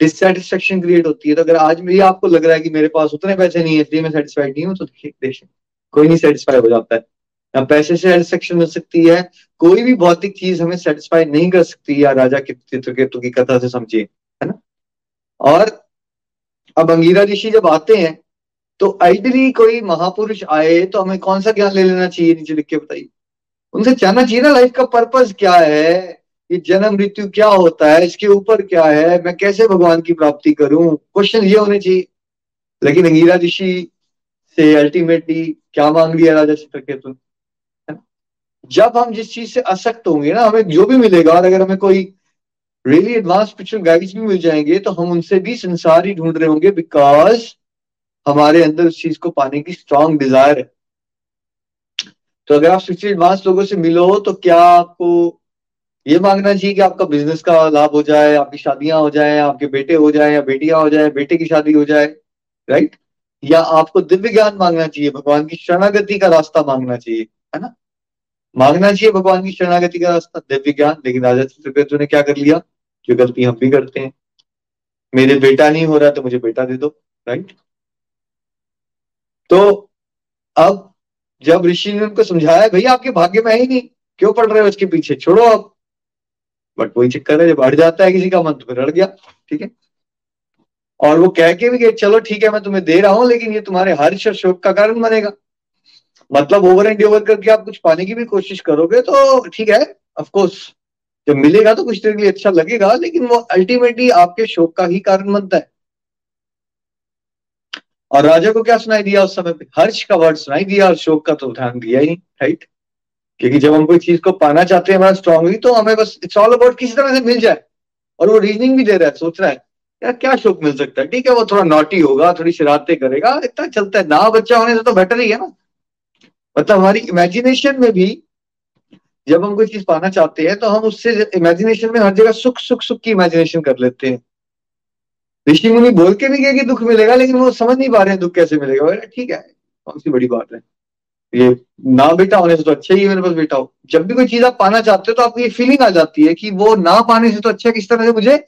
[SPEAKER 1] डिससेटिस्फेक्शन क्रिएट होती है तो अगर आज भी आपको लग रहा है कि मेरे पास उतने पैसे नहीं है, इसलिए मैं सेटिस्फाइड नहीं हूँ तो देखिए कोई नहीं सेटिस्फाई हो जाता है। या पैसे से सेटिस्फेक्शन मिल सकती है, कोई भी भौतिक चीज़ हमें सेटिस्फाई नहीं कर सकती या राजा के चित्रकेतु की कथा से समझिए, है ना? और अब अंगीरा ऋषि जब आते हैं तो आइडली कोई महापुरुष आए तो हमें कौन सा ज्ञान ले लेना चाहिए, नीचे लिख के बताइए। उनसे जानना चाहिए ना लाइफ का पर्पज क्या है? ये जन्म मृत्यु क्या होता है, इसके ऊपर क्या है, मैं कैसे भगवान की प्राप्ति करूँ? क्वेश्चन ये होने चाहिए। लेकिन अंगीरा ऋषि से अल्टीमेटली क्या मांग लिया राजा चित्रकेतु जब हम जिस चीज़ से असक्त होंगे ना, हमें जो भी मिलेगा, और अगर हमें कोई रियली एडवांस स्पिरिचुअल गाइड्स भी मिल जाएँगे तो हम उनसे भी संसार ही ढूंढ रहे होंगे बिकॉज़ हमारे अंदर उस चीज़ को पाने की स्ट्रांग डिज़ायर है। तो अगर आप स्पिरिचुअल एडवांस लोगों से मिलो तो क्या आपको ये मांगना चाहिए कि आपका बिज़नेस का लाभ हो जाए, आपकी शादियाँ हो जाए, आपके बेटे हो जाए या बेटियाँ हो जाए, बेटे की शादी हो जाए राइट या आपको दिव्य ज्ञान मांगना चाहिए, भगवान की शरणागति का रास्ता मांगना चाहिए, है ना? मांगना चाहिए भगवान की शरणागति का रास्ता, दिव्य ज्ञान। लेकिन राजा चित्रकेतु ने क्या कर लिया? जो गलती हम भी करते हैं। मेरे बेटा नहीं हो रहा तो मुझे बेटा दे दो राइट तो अब जब ऋषि ने उनको समझाया, भैया, आपके भाग्य में है ही नहीं। क्यों पढ़ रहे हो उसके पीछे? छोड़ो आप। बट वही चक्कर है, जब बढ़ जाता है किसी का, मन तो फिर अड़ गया, ठीक है? और वो कह के भी गए, चलो ठीक है, मैं तुम्हें दे रहा हूँ, लेकिन ये तुम्हारे हर्ष और शोक का कारण बनेगा। मतलब ओवर एंड ओवर करके आप कुछ पाने की भी कोशिश करोगे तो ठीक है ऑफकोर्स जब मिलेगा तो कुछ देर के लिए अच्छा लगेगा, लेकिन वो अल्टीमेटली आपके शोक का ही कारण बनता है। और राजा को क्या सुनाई दिया उस समय पे? हर्ष का वर्ड सुनाई दिया और शोक का तो ध्यान दिया ही राइट क्योंकि जब हम कोई चीज़ को पाना चाहते हैं हमारा स्ट्रांगली तो हमें बस इट्स ऑल अबाउट किसी तरह से मिल जाए। और वो रीजनिंग भी दे रहा है, सोच रहा है, यार, क्या शोक मिल सकता है? ठीक है, वो थोड़ा नोटी होगा, थोड़ी शरारतें करेगा, इतना चलता है, ना बच्चा होने से तो बेटर ही है ना। मतलब हमारी इमेजिनेशन में भी जब हम कोई चीज़ पाना चाहते हैं तो हम उससे इमेजिनेशन में हर जगह सुख सुख सुख की इमेजिनेशन कर लेते हैं। ऋषि मुनि बोल के भी गए कि दुख मिलेगा, लेकिन वो समझ नहीं पा रहे हैं दुख कैसे मिलेगा। ठीक है, कौन सी बड़ी बात है? ये ना बेटा होने से तो अच्छा ही है मेरे पास बेटा। हो जब भी कोई चीज़ आप पाना चाहते हो तो आपको ये फीलिंग आ जाती है कि वो ना पाने से तो अच्छा किस तरह से मुझे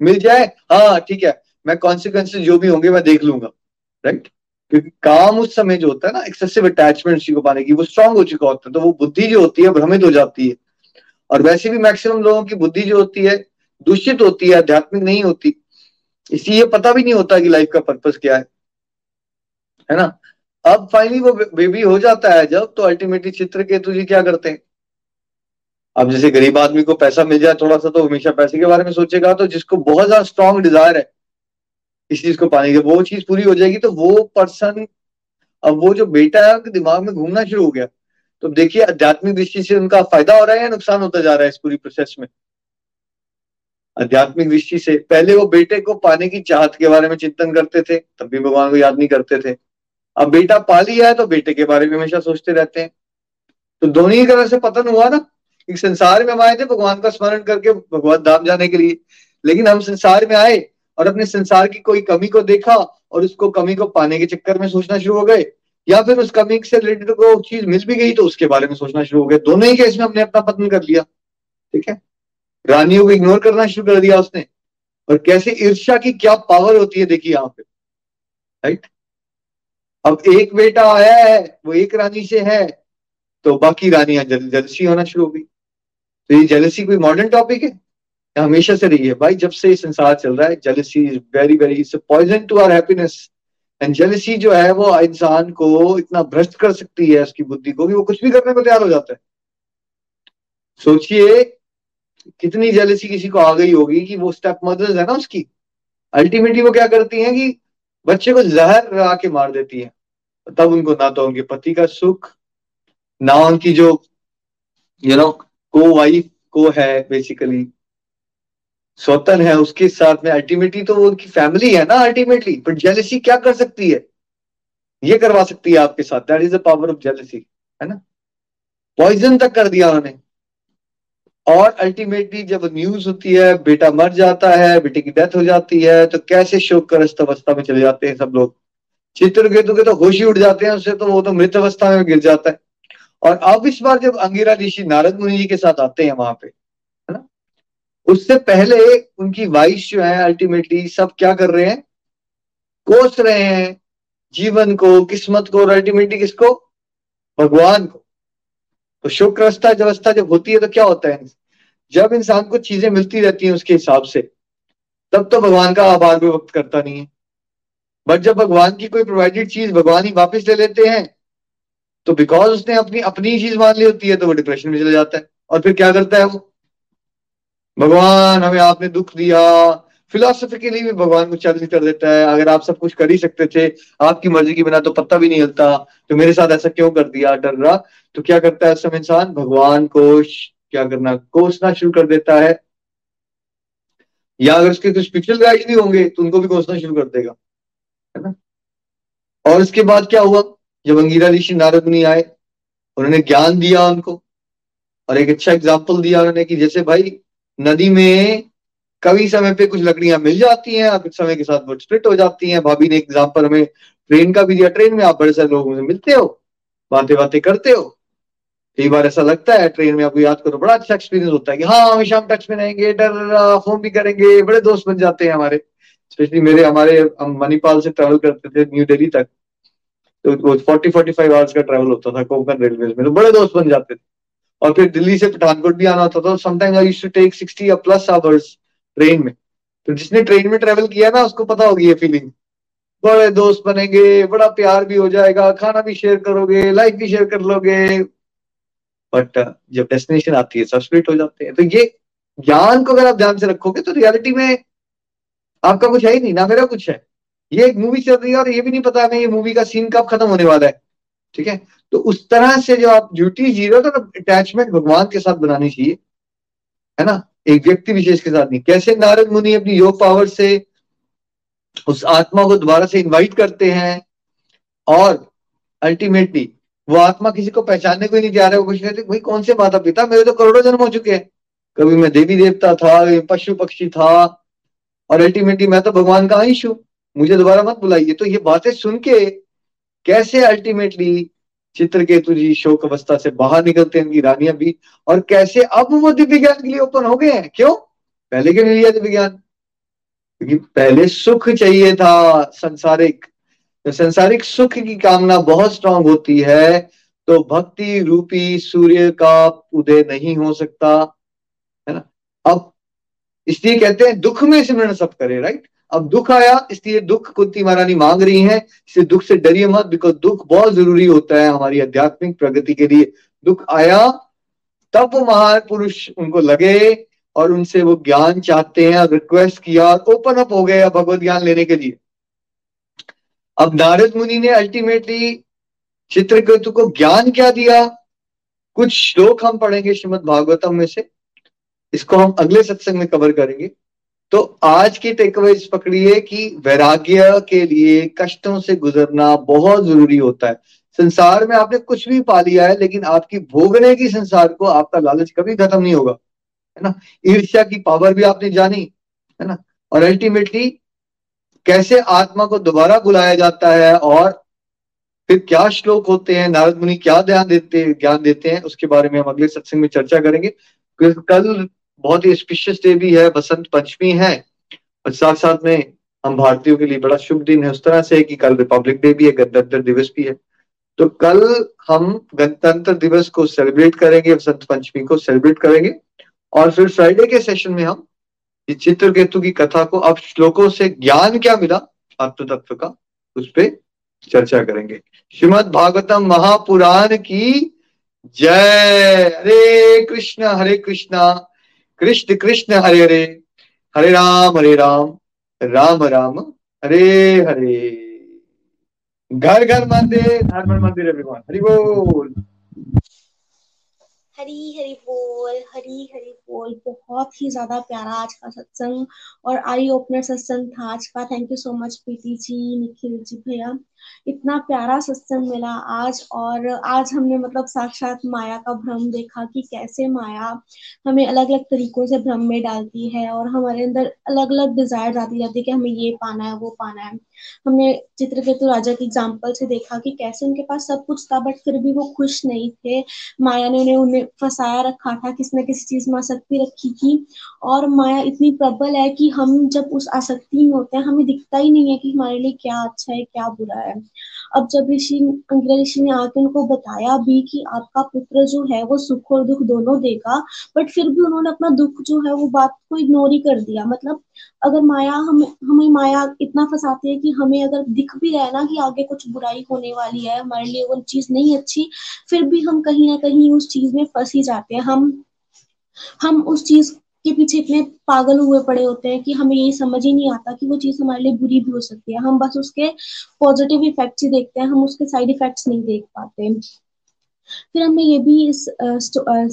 [SPEAKER 1] मिल जाए। हाँ ठीक है, मैं कॉन्सिक्वेंसेज जो भी होंगे मैं देख लूँगा राइट क्योंकि काम उस समय जो होता है ना एक्सेसिव अटैचमेंट को पाने की, वो स्ट्रांग हो चुका होता है तो वो बुद्धि जो होती है भ्रमित हो जाती है। और वैसे भी मैक्सिमम लोगों की बुद्धि जो होती है, दूषित होती है, आध्यात्मिक नहीं होती। इसलिए पता भी नहीं होता कि लाइफ का पर्पज क्या है। है ना? अब फाइनली वो बेबी हो जाता है जब तो अल्टीमेटली चित्र के तुझे क्या करते हैं? अब जैसे गरीब आदमी को पैसा मिल जाए थोड़ा सा तो हमेशा पैसे के बारे में सोचेगा तो जिसको बहुत ज़्यादा स्ट्रॉन्ग डिज़ायर है, इस चीज़ को पाने की, वो चीज़ पूरी हो जाएगी तो वो पर्सन अब वो जो बेटा है, उनके दिमाग में घूमना शुरू हो गया। तो देखिए, आध्यात्मिक दृष्टि से उनका फ़ायदा हो रहा है या नुकसान होता जा रहा है इस पूरी प्रोसेस में? आध्यात्मिक दृष्टि से, पहले वो बेटे को पाने की चाहत के बारे में चिंतन करते थे, तब भी भगवान को याद नहीं करते थे। अब बेटा पा लिया है तो बेटे के बारे में हमेशा सोचते रहते हैं। तो दोनों ही तरह से पतन हुआ ना कि संसार में हम आए थे भगवान का स्मरण करके भगवान धाम जाने के लिए। लेकिन हम संसार में आए और अपने संसार की कोई कमी को देखा और उसको कमी को पाने के चक्कर में सोचना शुरू हो गए। या फिर उस कमी से रिलेटेड को चीज़ मिल भी गई तो उसके बारे में सोचना शुरू हो गए दोनों ही केस में हमने अपना पतन कर लिया। ठीक है? रानियों को इग्नोर करना शुरू कर दिया उसने। और कैसे ईर्ष्या की क्या पावर होती है देखिए यहाँ पे। राइट अब एक बेटा आया है वो एक रानी से है तो बाकी रानियाँ जल, जलसी होना शुरू हो गई। तो ये जेलसी कोई मॉडर्न टॉपिक है? हमेशा से रही है? भाई जब से संसार चल रहा है jealousy is very very it's poison to our happiness and jealousy जो है वो इंसान को इतना भ्रष्ट कर सकती है उसकी बुद्धि को कि वो कुछ भी करने को तैयार हो जाता है। सोचिए कितनी जेलसी किसी को आ गई होगी कि वो स्टेप मदर्स है ना उसकी। अल्टीमेटली वो क्या करती हैं कि बच्चे को जहर आके मार देती है। तब उनको ना तो उनके पति का सुख, ना उनकी जो यू नो को वाइफ को है बेसिकली स्वतन है, उसके साथ में अल्टीमेटली तो वो उनकी फैमिली है ना अल्टीमेटली बट जेलसी क्या कर सकती है? ये करवा सकती है आपके साथ। That is the power of jealousy है ना? पॉइजन तक कर दिया उन्होंने। और अल्टीमेटली जब न्यूज़ होती है, बेटा मर जाता है, बेटे की डेथ हो जाती है तो कैसे शोक अवस्था में चले जाते हैं सब लोग? चित्रकेतु के तो होश ही उठ जाते हैं उससे तो वो तो मृत अवस्था में गिर जाता है। और अब इस बार जब अंगिरा ऋषि नारद मुनि जी के साथ आते हैं वहाँ पे, है ना? उससे पहले उनकी वाइफ जो है अल्टीमेटली सब क्या कर रहे हैं? कोस रहे हैं जीवन को, किस्मत को, और अल्टीमेटली किसको? भगवान को। तो शुक्र अवस्था जब होती है तो क्या होता है? जब इंसान को चीज़ें मिलती रहती हैं उसके हिसाब से, तब तो भगवान का आभार भी वक्त करता नहीं है। बट जब भगवान की कोई प्रोवाइडेड चीज़ भगवान ही वापस ले लेते हैं तो बिकॉज़ उसने अपनी अपनी चीज़ मान ली होती है तो वो डिप्रेशन में चला जाता है। और फिर क्या करता है वो? भगवान, हमें आपने दुख दिया। फिलोसफिकली भी भगवान को चैलेंज कर देता है। अगर आप सब कुछ कर ही सकते थे, आपकी मर्ज़ी के बिना तो पत्ता भी नहीं हिलता तो मेरे साथ ऐसा क्यों कर दिया? डर रहा। तो क्या करता है उस समय इंसान? भगवान को क्या करना, कोसना शुरू कर देता है। या अगर उसके कुछ पिक्चर गाइड भी होंगे तो उनको भी कोसना शुरू कर देगा, है ना? और इसके बाद क्या हुआ? जब अंगीरा ऋषि नारद मुनि आए, उन्होंने ज्ञान दिया उनको, और एक अच्छा एग्ज़ाम्पल दिया उन्होंने कि जैसे भाई, नदी में कभी समय पे कुछ लकड़ियाँ मिल जाती हैं, कुछ समय के साथ वो स्प्लिट हो जाती हैं। भाभी ने एग्ज़ाम्पल हमें ट्रेन का भी दिया ट्रेन में आप बड़े सारे लोगों से मिलते हो बातें बातें करते हो। कई बार ऐसा लगता है ट्रेन में आपको याद करो, बड़ा अच्छा एक्सपीरियंस होता है कि हाँ हमेशा हम टच में रहेंगे, डर फ़ोन भी करेंगे, बड़े दोस्त बन जाते हैं हमारे। स्पेशली मेरे, हमारे, हम मणिपाल से ट्रेवल करते थे न्यू दिल्ली तक। तो वो फोर्टी फोर्टी फाइव आवर्स का ट्रेवल होता था कोंकण रेलवे में। तो बड़े दोस्त बन जाते थे। और फिर दिल्ली से पठानकोट भी आना होता था। Sometime I used to take sixty plus hours train में। तो जिसने ट्रेन में ट्रेवल किया ना, उसको पता होगी ये फीलिंग बड़े दोस्त बनेंगे, बड़ा प्यार भी हो जाएगा, खाना भी शेयर करोगे लाइफ भी शेयर कर लोगे। बट जब डेस्टिनेशन आती है सब स्प्लिट हो जाते हैं। तो ये ज्ञान को अगर आप ध्यान से रखोगे तो रियलिटी में आपका कुछ है ही नहीं, ना मेरा कुछ है। ये एक मूवी चल रही है और ये भी नहीं पता हमें ये मूवी का सीन कब खत्म होने वाला है। ठीक है? तो उस तरह से जो आप ड्यूटी जी रहे हो तो अटैचमेंट भगवान के साथ बनानी चाहिए। है ना? एक व्यक्ति विशेष के साथ नहीं। कैसे नारद मुनि अपनी योग पावर से उस आत्मा को दोबारा से इनवाइट करते हैं? और अल्टीमेटली वो आत्मा किसी को पहचानने को ही नहीं जा रहा है वो कुछ कहते, भाई, कौन से माता पिता? मेरे तो करोड़ों जन्म हो चुके हैं। कभी मैं देवी देवता था पशु पक्षी था, और अल्टीमेटली मैं तो भगवान का अंश हूँ। मुझे दोबारा मत बुलाइए। तो ये बातें सुन के कैसे अल्टीमेटली चित्रकेतु जी शोक अवस्था से बाहर निकलते हैं उनकी रानियाँ भी, और कैसे अब वो दिव्य ज्ञान के लिए ओपन हो गए हैं? क्यों? पहले क्यों नहीं लिया दिव्य ज्ञान क्योंकि पहले सुख चाहिए था, संसारिक तो संसारिक सुख की कामना बहुत स्ट्रांग होती है तो भक्ति रूपी सूर्य का उदय नहीं हो सकता, है ना? अब इसलिए कहते हैं, दुख में सिमरण सब करे राइट अब दुख आया, इसलिए दुख कुंती महारानी मांग रही है, इसलिए दुख से डरिए मत बिकॉज़ दुख बहुत ज़रूरी होता है हमारी आध्यात्मिक प्रगति के लिए। दुख आया, तब वो महापुरुष उनको लगे और उनसे वो ज्ञान चाहते हैं रिक्वेस्ट किया ओपन अप हो गए भगवत ज्ञान लेने के लिए। अब नारद मुनि ने अल्टीमेटली चित्रकेतु को ज्ञान क्या दिया? कुछ श्लोक हम पढ़ेंगे श्रीमद भागवतम में से। इसको हम अगले सत्संग में कवर करेंगे। तो आज की टेकअवेज पकड़िए कि वैराग्य के लिए, कष्टों से गुजरना बहुत ज़रूरी होता है। संसार में आपने कुछ भी पा लिया है, लेकिन आपकी भोगने की संसार को आपका लालच कभी खत्म नहीं होगा। है ना? ईर्ष्या की पावर भी आपने जानी, है ना? और अल्टीमेटली कैसे आत्मा को दोबारा बुलाया जाता है और फिर क्या श्लोक होते हैं, नारद मुनि क्या ध्यान देते, ज्ञान देते हैं, उसके बारे में हम अगले सत्संग में चर्चा करेंगे। कल बहुत ही स्पिशियस डे भी है, बसंत पंचमी है, और साथ साथ में हम भारतीयों के लिए बड़ा शुभ दिन है। उस तरह से है कि कल रिपब्लिक डे भी है, गणतंत्र दिवस भी है। तो कल हम गणतंत्र दिवस को सेलिब्रेट करेंगे, बसंत पंचमी को सेलिब्रेट करेंगे। और फिर फ्राइडे के सेशन में हम इस चित्रकेतु की कथा को अब श्लोकों से ज्ञान क्या मिला? आत्म तत्व का उस पर चर्चा करेंगे। श्रीमद भागवतम महापुराण की जय। हरे कृष्ण हरे कृष्णा। कृष्ण कृष्ण हरे हरे। हरे राम हरे राम। राम राम। हरे हरे। घर घर मंदिर। धर्म मंदिर एवरीवन हरि बोल।
[SPEAKER 3] हरी हरी बोल, हरी हरी बोल। बहुत ही ज़्यादा प्यारा आज का सत्संग और आई ओपनर सत्संग था आज का। Thank you so much Preeti ji, Nikhil ji, भैया। इतना प्यारा सत्संग मिला आज और आज हमने मतलब साक्षात माया का भ्रम देखा कि कैसे माया हमें अलग अलग तरीकों से भ्रम में डालती है और हमारे अंदर अलग अलग डिज़ायर आती जाती है कि हमें ये पाना है, वो पाना है। हमने चित्रकेतु राजा की एग्ज़ाम्पल से देखा कि कैसे उनके पास सब कुछ था बट फिर भी वो खुश नहीं थे। माया ने उन्हें उन्हें फंसाया, रखा था, किसी न किसी चीज़ में आसक्ति रखी थी और माया इतनी प्रबल है कि हम जब उस आसक्ति में होते हैं, हमें दिखता ही नहीं है कि हमारे लिए क्या अच्छा है, क्या बुरा है। अब जब ऋषि अंग्रेज़ ऋषि ने आके उनको बताया भी कि आपका पुत्र जो है, वो सुख और दुख दोनों देगा बट फिर भी उन्होंने अपना दुख जो है, वो बात को इग्नोर ही कर दिया। मतलब अगर माया हम, हमें माया इतना फंसाती है कि हमें अगर दिख भी रहा है ना कि आगे कुछ बुराई होने वाली है, हमारे लिए वो चीज़ नहीं अच्छी, फिर भी हम कहीं ना कहीं उस चीज़ में फंस ही जाते हैं। हम हम उस चीज़ के पीछे इतने पागल हुए पड़े होते हैं कि हमें यही समझ ही नहीं आता कि वो चीज़ हमारे लिए बुरी भी हो सकती है। हम बस उसके पॉजिटिव इफेक्ट्स ही देखते हैं हम उसके साइड इफेक्ट्स नहीं देख पाते। फिर हमें ये भी इस आ,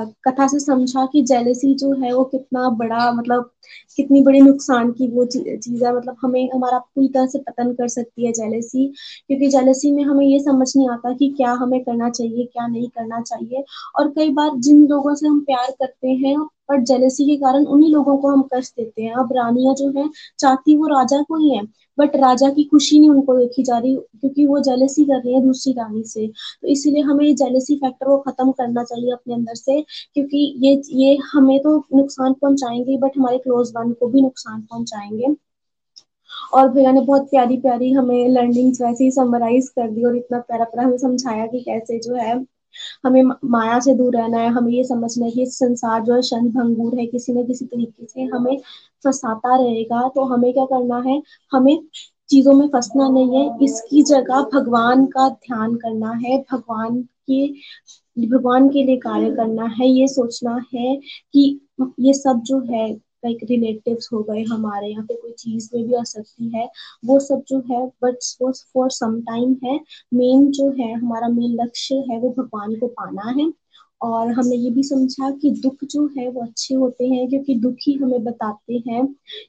[SPEAKER 3] आ, कथा से समझा कि जेलेसी जो है वो कितना बड़ा मतलब कितनी बड़ी नुकसान की वो चीज़ है। मतलब हमें, हमारा पूरी तरह से पतन कर सकती है जेलेसी क्योंकि जेलेसी में हमें ये समझ नहीं आता कि क्या हमें करना चाहिए, क्या नहीं करना चाहिए। और कई बार जिन लोगों से हम प्यार करते हैं, पर जेलेसी के कारण उन्हीं लोगों को हम कष्ट देते हैं। अब रानियाँ जो है, चाहती वो राजा को ही है बट राजा की खुशी नहीं उनको देखी जा रही, क्योंकि वो जेलेसी कर रही है दूसरी रानी से। तो इसीलिए हमें जेलेसी फैक्टर को खत्म करना चाहिए अपने अंदर से, क्योंकि ये ये हमें तो नुकसान पहुंचाएँगे बट हमारे क्लोज वन को भी नुकसान पहुंचाएँगे। और भैया ने बहुत प्यारी प्यारी हमें लर्निंग्स वैसे ही समराइज कर दी और इतना प्यारा प्यारा हमें समझाया कि कैसे जो है हमें माया से दूर रहना है, हमें ये समझना है कि संसार जो है क्षण भंगूर है, किसी न किसी तरीके से हमें फंसाता रहेगा। तो हमें क्या करना है, हमें चीज़ों में फंसना नहीं है, इसकी जगह भगवान का ध्यान करना है, भगवान के भगवान के लिए कार्य करना है, ये सोचना है कि ये सब जो है लाइक रिलेटिव्स हो गए हमारे, यहाँ पे कोई चीज़ में भी आ सकती है। वो सब जो है बट वो फॉर सम टाइम है। मेन जो है, हमारा मेन लक्ष्य है, वो भगवान को पाना है। और हमने ये भी समझा कि दुख जो है, वो अच्छे होते हैं, क्योंकि दुख हमें बताते हैं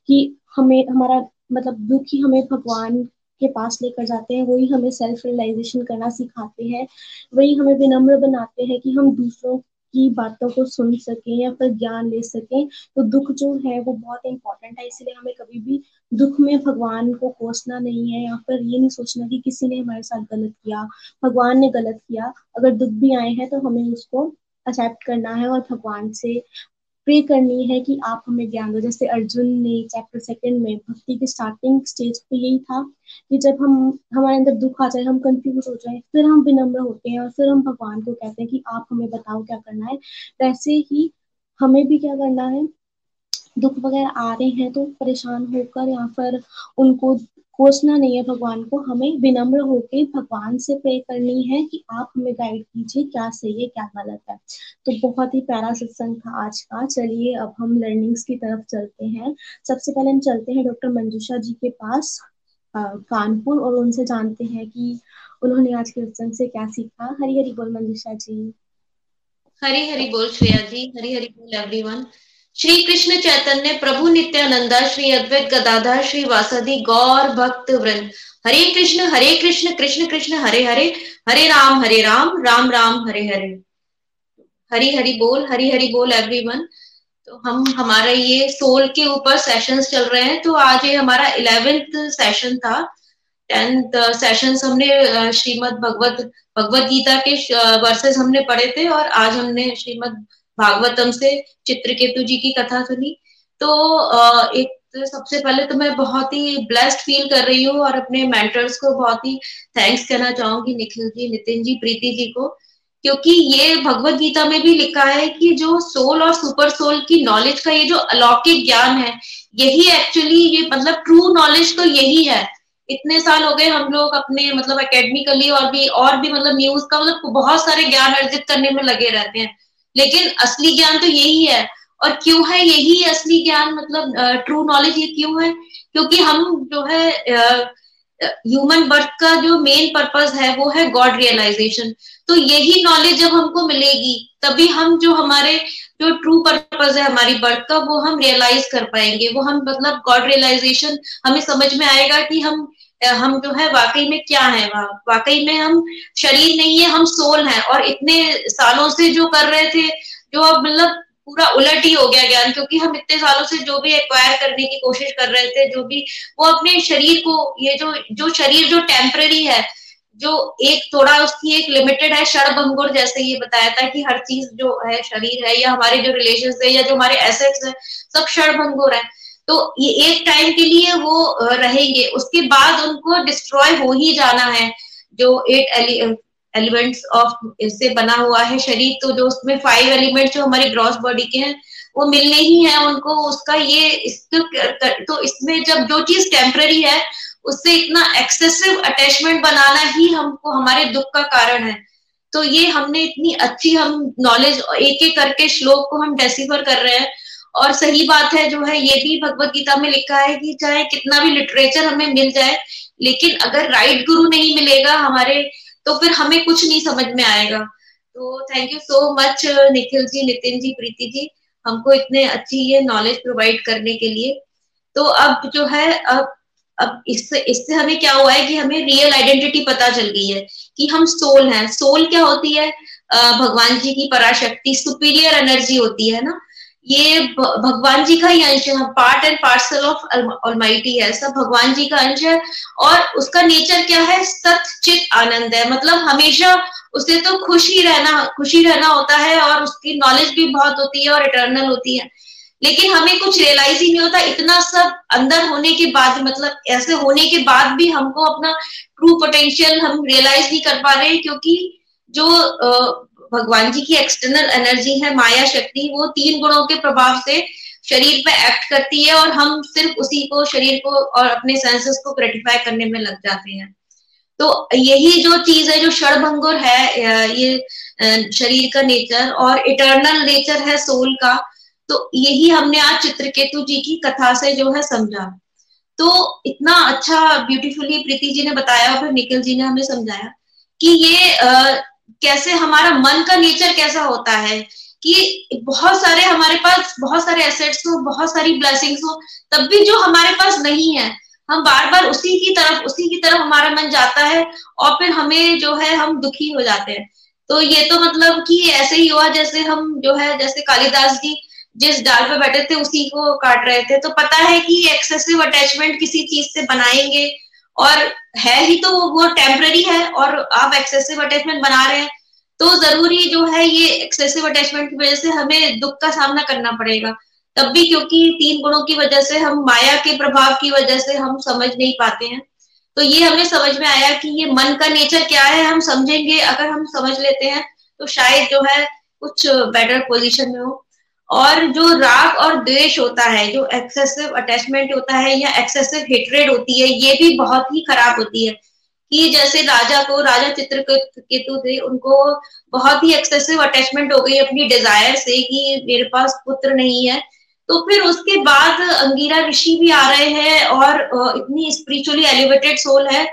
[SPEAKER 3] कि हमें, हमारा मतलब दुख हमें भगवान के पास लेकर जाते हैं। वही हमें सेल्फ रियलाइजेशन करना सिखाते हैं। वही हमें विनम्र बनाते हैं कि हम दूसरों की बातों को सुन सकें या फिर ज्ञान ले सकें तो दुख जो है वो बहुत इंपॉर्टेंट है। इसलिए हमें कभी भी दुख में भगवान को कोसना नहीं है या फिर ये नहीं सोचना कि किसी ने हमारे साथ गलत किया, भगवान ने गलत किया। अगर दुख भी आए हैं तो हमें उसको एक्सेप्ट करना है और भगवान से प्रे करनी है कि आप हमें ज्ञान दो। जैसे अर्जुन ने चैप्टर सेकंड में भक्ति के स्टार्टिंग स्टेज पे यही था। कि जब हम, हमारे अंदर दुख आ जाए, हम कंफ्यूज हो जाए, फिर हम विनम्र होते हैं और फिर हम भगवान को कहते हैं कि आप हमें बताओ क्या करना है। वैसे ही हमें भी क्या करना है? दुख वगैरह आ रहे हैं तो परेशान होकर या फिर उनको कोसना नहीं है भगवान को, हमें विनम्र होकर भगवान से प्रे करनी है कि आप हमें गाइड कीजिए क्या सही है, क्या गलत है। तो बहुत ही प्यारा सत्संग था आज का। चलिए, अब हम लर्निंग्स की तरफ़ चलते हैं। सबसे पहले हम चलते हैं डॉक्टर मंजूषा जी के पास। कानपुर और उनसे जानते हैं कि उन्होंने आज के सत्संग से क्या सीखा। हरी हरी बोल, मंजूषा जी।
[SPEAKER 4] हरी हरी बोल, श्रेया जी। हरी हरी बोल एवरीवन श्री कृष्ण चैतन्य, प्रभु नित्यानंदा, श्री अद्वैत गदाधर, श्री वासदि गौर भक्त वृंद। हरे कृष्ण हरे कृष्ण कृष्ण कृष्ण, हरे हरे। हरे राम हरे राम। राम राम, हरे हरे। हरी हरी बोल हरी हरी बोल एवरीवन तो हम, हमारा ये सोल के ऊपर सेशंस चल रहे हैं तो आज ये हमारा इलेवेंथ सेशन था। टेंथ सेशंस हमने श्रीमद भगवत भगवत गीता के वर्सेस हमने पढ़े थे और आज हमने श्रीमद भागवतम से चित्रकेतु जी की कथा सुनी। तो एक तो सबसे पहले तो मैं बहुत ही ब्लेस्ड फील कर रही हूँ और अपने मेंटर्स को बहुत ही थैंक्स कहना चाहूँगी, निखिल जी, नितिन जी, प्रीति जी को। क्योंकि ये भगवत गीता में भी लिखा है कि जो सोल और सुपर सोल की नॉलेज का ये जो अलौकिक ज्ञान है, यही एक्चुअली ये मतलब ट्रू नॉलेज तो यही है। इतने साल हो गए हम लोग अपने मतलब एकेडमिकली और भी और भी मतलब न्यूज़ का मतलब बहुत सारे ज्ञान अर्जित करने में लगे रहते हैं। लेकिन असली ज्ञान तो यही है। और क्यों है यही असली ज्ञान मतलब ट्रू नॉलेज ये क्यों है? क्योंकि हम जो है ह्यूमन बर्थ का जो मेन पर्पज है वो है गॉड रियलाइजेशन तो यही नॉलेज जब हमको मिलेगी, तभी हम जो हमारे जो ट्रू पर्पज है, हमारी बर्थ का, वो हम रियलाइज़ कर पाएँगे। वो हम मतलब गॉड रियलाइजेशन हमें समझ में आएगा कि हम हम जो है वाकई में क्या है वाकई में हम शरीर नहीं है, हम सोल हैं। और इतने सालों से जो कर रहे थे, जो अब मतलब पूरा उलट ही हो गया ज्ञान, क्योंकि हम इतने सालों से जो भी एक्वायर करने की कोशिश कर रहे थे, जो भी, वो अपने शरीर को, ये जो जो शरीर जो टेम्पररी है जो एक थोड़ा उसकी एक लिमिटेड है क्षण जैसे ये बताया था कि हर चीज़ जो है शरीर है या हमारे जो रिलेशन है या जो हमारे एसेट्स है, सब क्षण है। तो ये एक टाइम के लिए वो रहेंगे। उसके बाद उनको डिस्ट्रॉय हो ही जाना है, जो एट एलिमेंट्स ऑफ़ इससे बना हुआ है शरीर। तो जो उसमें फाइव एलिमेंट जो हमारी ग्रॉस बॉडी के हैं, वो मिलने ही है उनको। उसका ये, इसको तो इसमें जब जो चीज़ टेम्पररी है उससे इतना एक्सेसिव अटैचमेंट बनाना ही हमको, हमारे दुख का कारण है। तो ये हमने इतनी अच्छी हम नॉलेज एक एक करके श्लोक को हम डेसिफर कर रहे हैं। और सही बात है जो है, ये भी भगवत गीता में लिखा है कि चाहे कितना भी लिटरेचर हमें मिल जाए, लेकिन अगर राइट गुरु नहीं मिलेगा हमारे तो फिर हमें कुछ नहीं समझ में आएगा। तो thank you so much Nikhil ji, Nitin ji, Preeti ji, हमको इतने अच्छी ये नॉलेज प्रोवाइड करने के लिए। तो अब जो है, अब अब इससे इससे हमें क्या हुआ है कि हमें रियल आइडेंटिटी पता चल गई है कि हम सोल हैं। सोल क्या होती है? भगवान जी की पराशक्ति सुपीरियर एनर्जी होती है ना? ये भगवान जी का ही अंश है। Part and parcel of almighty है। सब भगवान जी का अंश है और उसका नेचर क्या है? सचित आनंद है। मतलब हमेशा उसे तो खुशी रहना खुशी रहना होता है और उसकी नॉलेज भी बहुत होती है और इटर्नल होती है। लेकिन हमें कुछ रियलाइज़ ही नहीं होता, इतना सब अंदर होने के बाद मतलब ऐसे होने के बाद भी हमको अपना ट्रू पोटेंशियल हम रियलाइज़ नहीं कर पा रहे हैं, क्योंकि जो भगवान जी की एक्सटर्नल एनर्जी है, माया शक्ति, वो तीन गुणों के प्रभाव से शरीर पे एक्ट करती है और हम सिर्फ़ उसी को, शरीर को और अपने सेंसेस को क्रेटिफाई करने में लग जाते हैं। तो यही जो चीज़ है, जो क्षणभंगुर है ये शरीर का नेचर और इटर्नल नेचर है सोल का तो यही हमने आज चित्रकेतु जी की कथा से जो है समझा। तो इतना अच्छा ब्यूटीफुली प्रीति जी ने बताया और फिर निखिल जी ने हमें समझाया कि ये आ, कैसे हमारा मन का नेचर कैसा होता है कि बहुत सारे हमारे पास बहुत सारे एसेट्स हो बहुत सारी ब्लेसिंग्स हो तब भी जो हमारे पास नहीं है हम बार बार उसी की तरफ़ उसी की तरफ़ हमारा मन जाता है और फिर हमें जो है हम दुखी हो जाते हैं। तो ये तो मतलब कि ऐसे ही हुआ जैसे हम जो है जैसे कालिदास जी जिस डाल पे बैठे थे उसी को काट रहे थे। तो पता है कि एक्सेसिव अटैचमेंट किसी चीज़ से बनाएँगे और है ही तो वो टेम्पररी है और आप एक्सेसिव अटैचमेंट बना रहे हैं। तो ज़रूरी जो है ये एक्सेसिव अटैचमेंट की वजह से हमें दुख का सामना करना पड़ेगा। तब भी क्योंकि तीन गुणों की वजह से हम माया के प्रभाव की वजह से हम समझ नहीं पाते हैं। तो ये हमें समझ में आया कि ये मन का नेचर क्या है, हम समझेंगे। अगर हम समझ लेते हैं तो शायद जो है कुछ बेटर पोजिशन में हो। और जो राग और द्वेष होता है, जो एक्सेसिव अटैचमेंट होता है या एक्सेसिव हेट्रेड होती है, ये भी बहुत ही खराब होती है। कि जैसे राजा को, राजा चित्र केतु थे, उनको बहुत ही एक्सेसिव अटैचमेंट हो गई अपनी डिज़ायर से कि मेरे पास पुत्र नहीं है। तो फिर उसके बाद अंगीरा ऋषि भी आ रहे हैं और इतनी स्पिरिचुअली एलिवेटेड सोल है।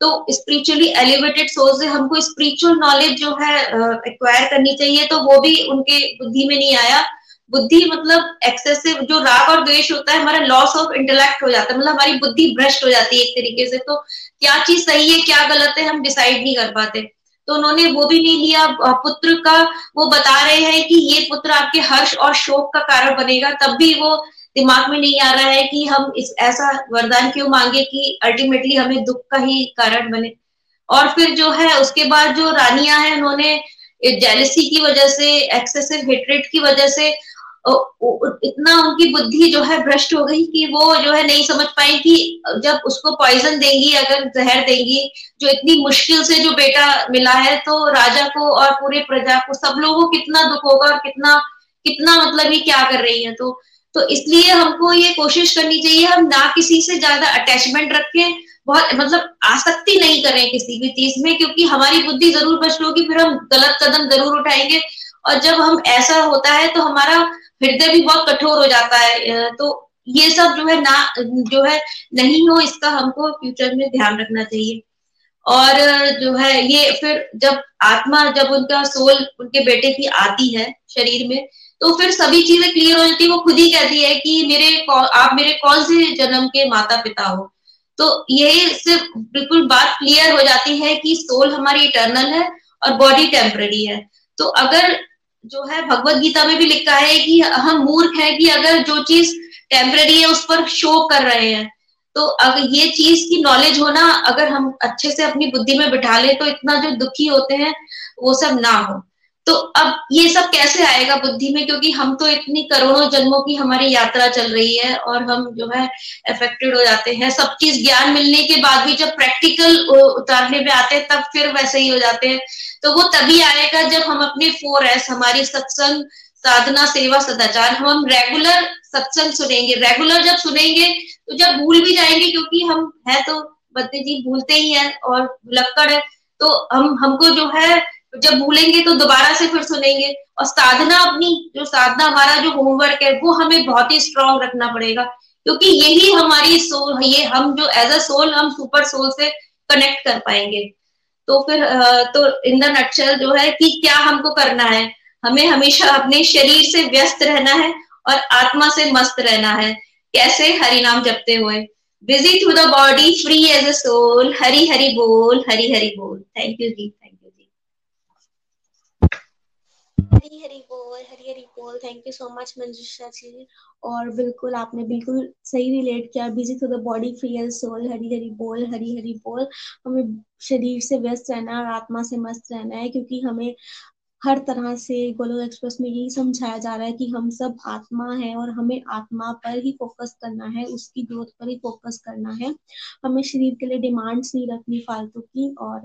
[SPEAKER 4] तो स्पिरिचुअली एलिवेटेड सोल से हमको स्पिरिचुअल नॉलेज जो है एक्वायर करनी चाहिए तो वो भी उनके बुद्धि में नहीं आया। बुद्धि मतलब एक्सेसिव जो राग और द्वेष होता है, हमारा लॉस ऑफ़ इंटेलेक्ट हो जाता है मतलब हमारी बुद्धि भ्रष्ट हो जाती है एक तरीके से। तो क्या चीज़ सही है, क्या गलत है, हम डिसाइड नहीं कर पाते। तो उन्होंने वो भी नहीं लिया। पुत्र का वो बता रहे हैं कि ये पुत्र आपके हर्ष और शोक का कारण बनेगा, तब भी वो दिमाग में नहीं आ रहा है कि हम इस, ऐसा वरदान क्यों मांगे कि अल्टीमेटली हमें दुख का ही कारण बने। और फिर जो है, उसके बाद जो रानियाँ हैं, उन्होंने जेलसी की वजह से एक्सेसिव हेट्रेट की वजह से इतना उनकी बुद्धि जो है भ्रष्ट हो गई कि वो जो है नहीं समझ पाई कि जब उसको पॉइजन देंगी, अगर जहर देंगी, जो इतनी मुश्किल से जो बेटा मिला है तो राजा को और पूरे प्रजा को, सब लोगों को कितना दुख होगा और कितना कितना मतलब ये क्या कर रही है तो तो इसलिए हमको ये कोशिश करनी चाहिए, हम ना किसी से ज़्यादा अटैचमेंट रखें, बहुत मतलब आसक्ति नहीं करें किसी भी चीज़ में, क्योंकि हमारी बुद्धि ज़रूर भ्रष्ट होगी, फिर हम गलत कदम ज़रूर उठाएँगे, और जब हम ऐसा होता है तो हमारा हृदय भी बहुत कठोर हो जाता है तो ये सब जो है ना, जो है नहीं हो, इसका हमको फ्यूचर में ध्यान रखना चाहिए। और जो है ये फिर जब आत्मा, जब उनका सोल उनके बेटे की आती है शरीर में तो फिर सभी चीज़ें क्लियर हो जाती है। वो खुद ही कहती है कि मेरे आप मेरे कौन से जन्म के माता पिता हो? तो यही सिर्फ़ बिल्कुल बात क्लियर हो जाती है कि सोल हमारी इटर्नल है और बॉडी टेम्पररी है। तो अगर जो है भगवत गीता में भी लिखा है कि हम मूर्ख है कि अगर जो चीज़ टेम्पररी है उस पर शो कर रहे हैं। तो अगर ये चीज़ की नॉलेज होना, अगर हम अच्छे से अपनी बुद्धि में बिठा ले तो इतना जो दुखी होते हैं, वो सब ना हो। तो अब ये सब कैसे आएगा बुद्धि में? क्योंकि हम तो इतनी करोड़ों जन्मों की हमारी यात्रा चल रही है और हम जो है अफेक्टेड हो जाते हैं। सब चीज़ ज्ञान मिलने के बाद भी जब प्रैक्टिकल उतारने में आते हैं, तब फिर वैसे ही हो जाते हैं। तो वो तभी आएगा जब हम अपने फोर एस हमारी सत्संग, साधना, सेवा, सदाचार, हम रेगुलर सत्संग सुनेंगे। रेगुलर जब सुनेंगे तो जब भूल भी जाएँगे, क्योंकि हम है तो बद्दी जी, भूलते ही है और लक्कड़ है। तो हम, हमको जो है जब भूलेंगे तो दोबारा से फिर सुनेंगे। और साधना अपनी, जो साधना हमारा, जो होमवर्क है, वो हमें बहुत ही स्ट्रांग रखना पड़ेगा। क्योंकि यही हमारी सोल ये हम जो एज अ सोल हम सुपर सोल से कनेक्ट कर पाएँगे। तो फिर तो इन द नटशल जो है कि क्या हमको करना है? हमें हमेशा अपने शरीर से व्यस्त रहना है और आत्मा से मस्त रहना है। कैसे? हरि नाम जपते हुए। Busy through the body free as a soul Hari Hari बोल, हरी हरी बोल। थैंक यू जी
[SPEAKER 3] हरी हरी बोल, हरी हरी बोल। Thank you so much Manjusha ji. और बिल्कुल आपने बिल्कुल सही रिलेट किया। Busy to the body free soul Hari Hari बोल, हरी हरी बोल। हमें शरीर से व्यस्त रहना है और आत्मा से मस्त रहना है, क्योंकि हमें हर तरह से गोलोक एक्सप्रेस में यही समझाया जा रहा है कि हम सब आत्मा है और हमें आत्मा पर ही फोकस करना है, उसकी ग्रोथ पर ही फोकस करना है। हमें शरीर के लिए डिमांड्स नहीं रखनी फालतू की और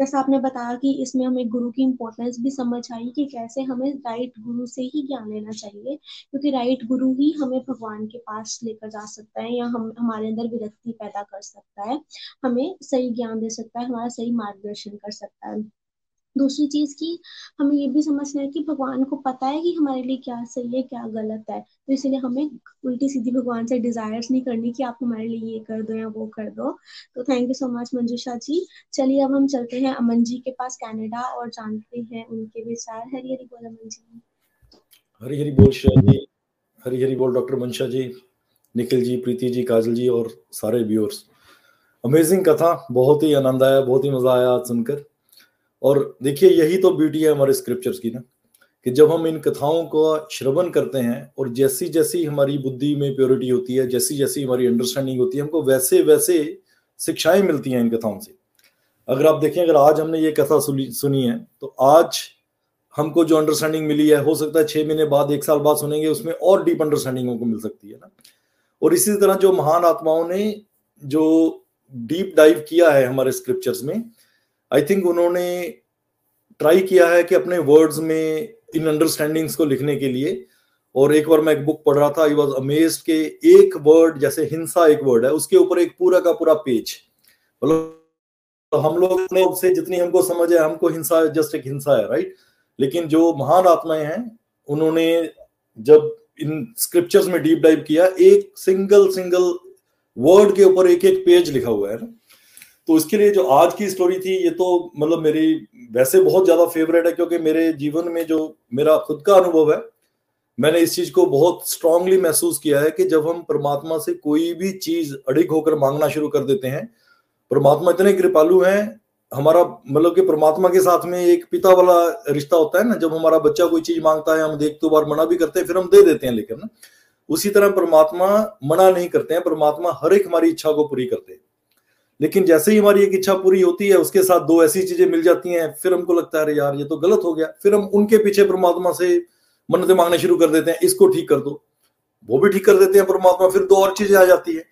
[SPEAKER 3] जैसा आपने बताया कि इसमें हमें गुरु की इम्पोर्टेंस भी समझ आई कि कैसे हमें राइट गुरु से ही ज्ञान लेना चाहिए, क्योंकि राइट गुरु ही हमें भगवान के पास लेकर जा सकता है या हम, हमारे अंदर विरक्ति पैदा कर सकता है, हमें सही ज्ञान दे सकता है, हमारा सही मार्गदर्शन कर सकता है। दूसरी चीज़ की, हमें ये भी समझना है कि भगवान को पता है कि हमारे लिए क्या सही है, क्या गलत है। तो इसलिए हमें उल्टी सीधी भगवान से डिजायर्स नहीं करनी कि आप हमारे लिए ये कर दो या वो कर दो। तो thank you so much Manjusha ji. चलिए, अब हम चलते हैं अमन जी के पास कैनेडा और जानते हैं उनके विचार। हरी हरी बोल अमन जी।
[SPEAKER 5] हरी हरी बोल श्रेया जी। हरी हरी बोल डॉक्टर मंशा जी, निखिल जी, प्रीति जी, काजल जी और सारे व्यूअर्स अमेजिंग कथा, बहुत ही आनंद आया, बहुत ही मज़ा आया आज सुनकर। और देखिए, यही तो ब्यूटी है हमारे स्क्रिप्चर्स की ना, कि जब हम इन कथाओं का श्रवण करते हैं और जैसी जैसी हमारी बुद्धि में प्योरिटी होती है जैसी जैसी हमारी अंडरस्टैंडिंग होती है, हमको वैसे वैसे शिक्षाएँ मिलती हैं इन कथाओं से। अगर आप देखें, अगर आज हमने ये कथा सुनी है तो आज हमको जो अंडरस्टैंडिंग मिली है, हो सकता है छह महीने बाद, एक साल बाद सुनेंगे, उसमें और डीप अंडरस्टैंडिंग हमको मिल सकती है ना। और इसी तरह जो महान आत्माओं ने जो डीप डाइव किया है हमारे स्क्रिप्चर्स में आई थिंक उन्होंने ट्राई किया है कि अपने वर्ड्स में इन अंडरस्टैंडिंग्स को लिखने के लिए। और एक बार मैं एक बुक पढ़ रहा था आई वॉज़ अमेज के एक वर्ड जैसे हिंसा एक वर्ड है, उसके ऊपर एक पूरा का पूरा पेज मतलब तो हम लोग से जितनी हमको समझ है, हमको हिंसा जस्ट एक हिंसा है राइट लेकिन जो महान आत्माएँ हैं, उन्होंने जब इन स्क्रिप्चर्स में डीप डाइव किया, एक सिंगल सिंगल वर्ड के ऊपर एक एक पेज लिखा हुआ है। ना तो इसके लिए जो आज की स्टोरी थी, ये तो मतलब मेरी वैसे बहुत ज़्यादा फेवरेट है, क्योंकि मेरे जीवन में जो मेरा खुद का अनुभव है, मैंने इस चीज़ को बहुत स्ट्रांगली महसूस किया है कि जब हम परमात्मा से कोई भी चीज़ अड़िग होकर मांगना शुरू कर देते हैं, परमात्मा इतने कृपालु हैं, हमारा मतलब कि परमात्मा के साथ में एक पिता वाला रिश्ता होता है ना, जब हमारा बच्चा कोई चीज़ माँगता है, हम देख तो बार मना भी करते हैं, फिर हम दे देते हैं लेकिन ना, उसी तरह परमात्मा मना नहीं करते हैं, परमात्मा हर एक हमारी इच्छा को पूरी करते हैं। लेकिन जैसे ही हमारी एक इच्छा पूरी होती है, उसके साथ दो ऐसी चीज़ें मिल जाती हैं, फिर हमको लगता है, अरे यार, ये तो गलत हो गया। फिर हम उनके पीछे परमात्मा से मन्नतें मांगने शुरू कर देते हैं, इसको ठीक कर दो। वो भी ठीक कर देते हैं परमात्मा, फिर दो और चीज़ें आ जाती है।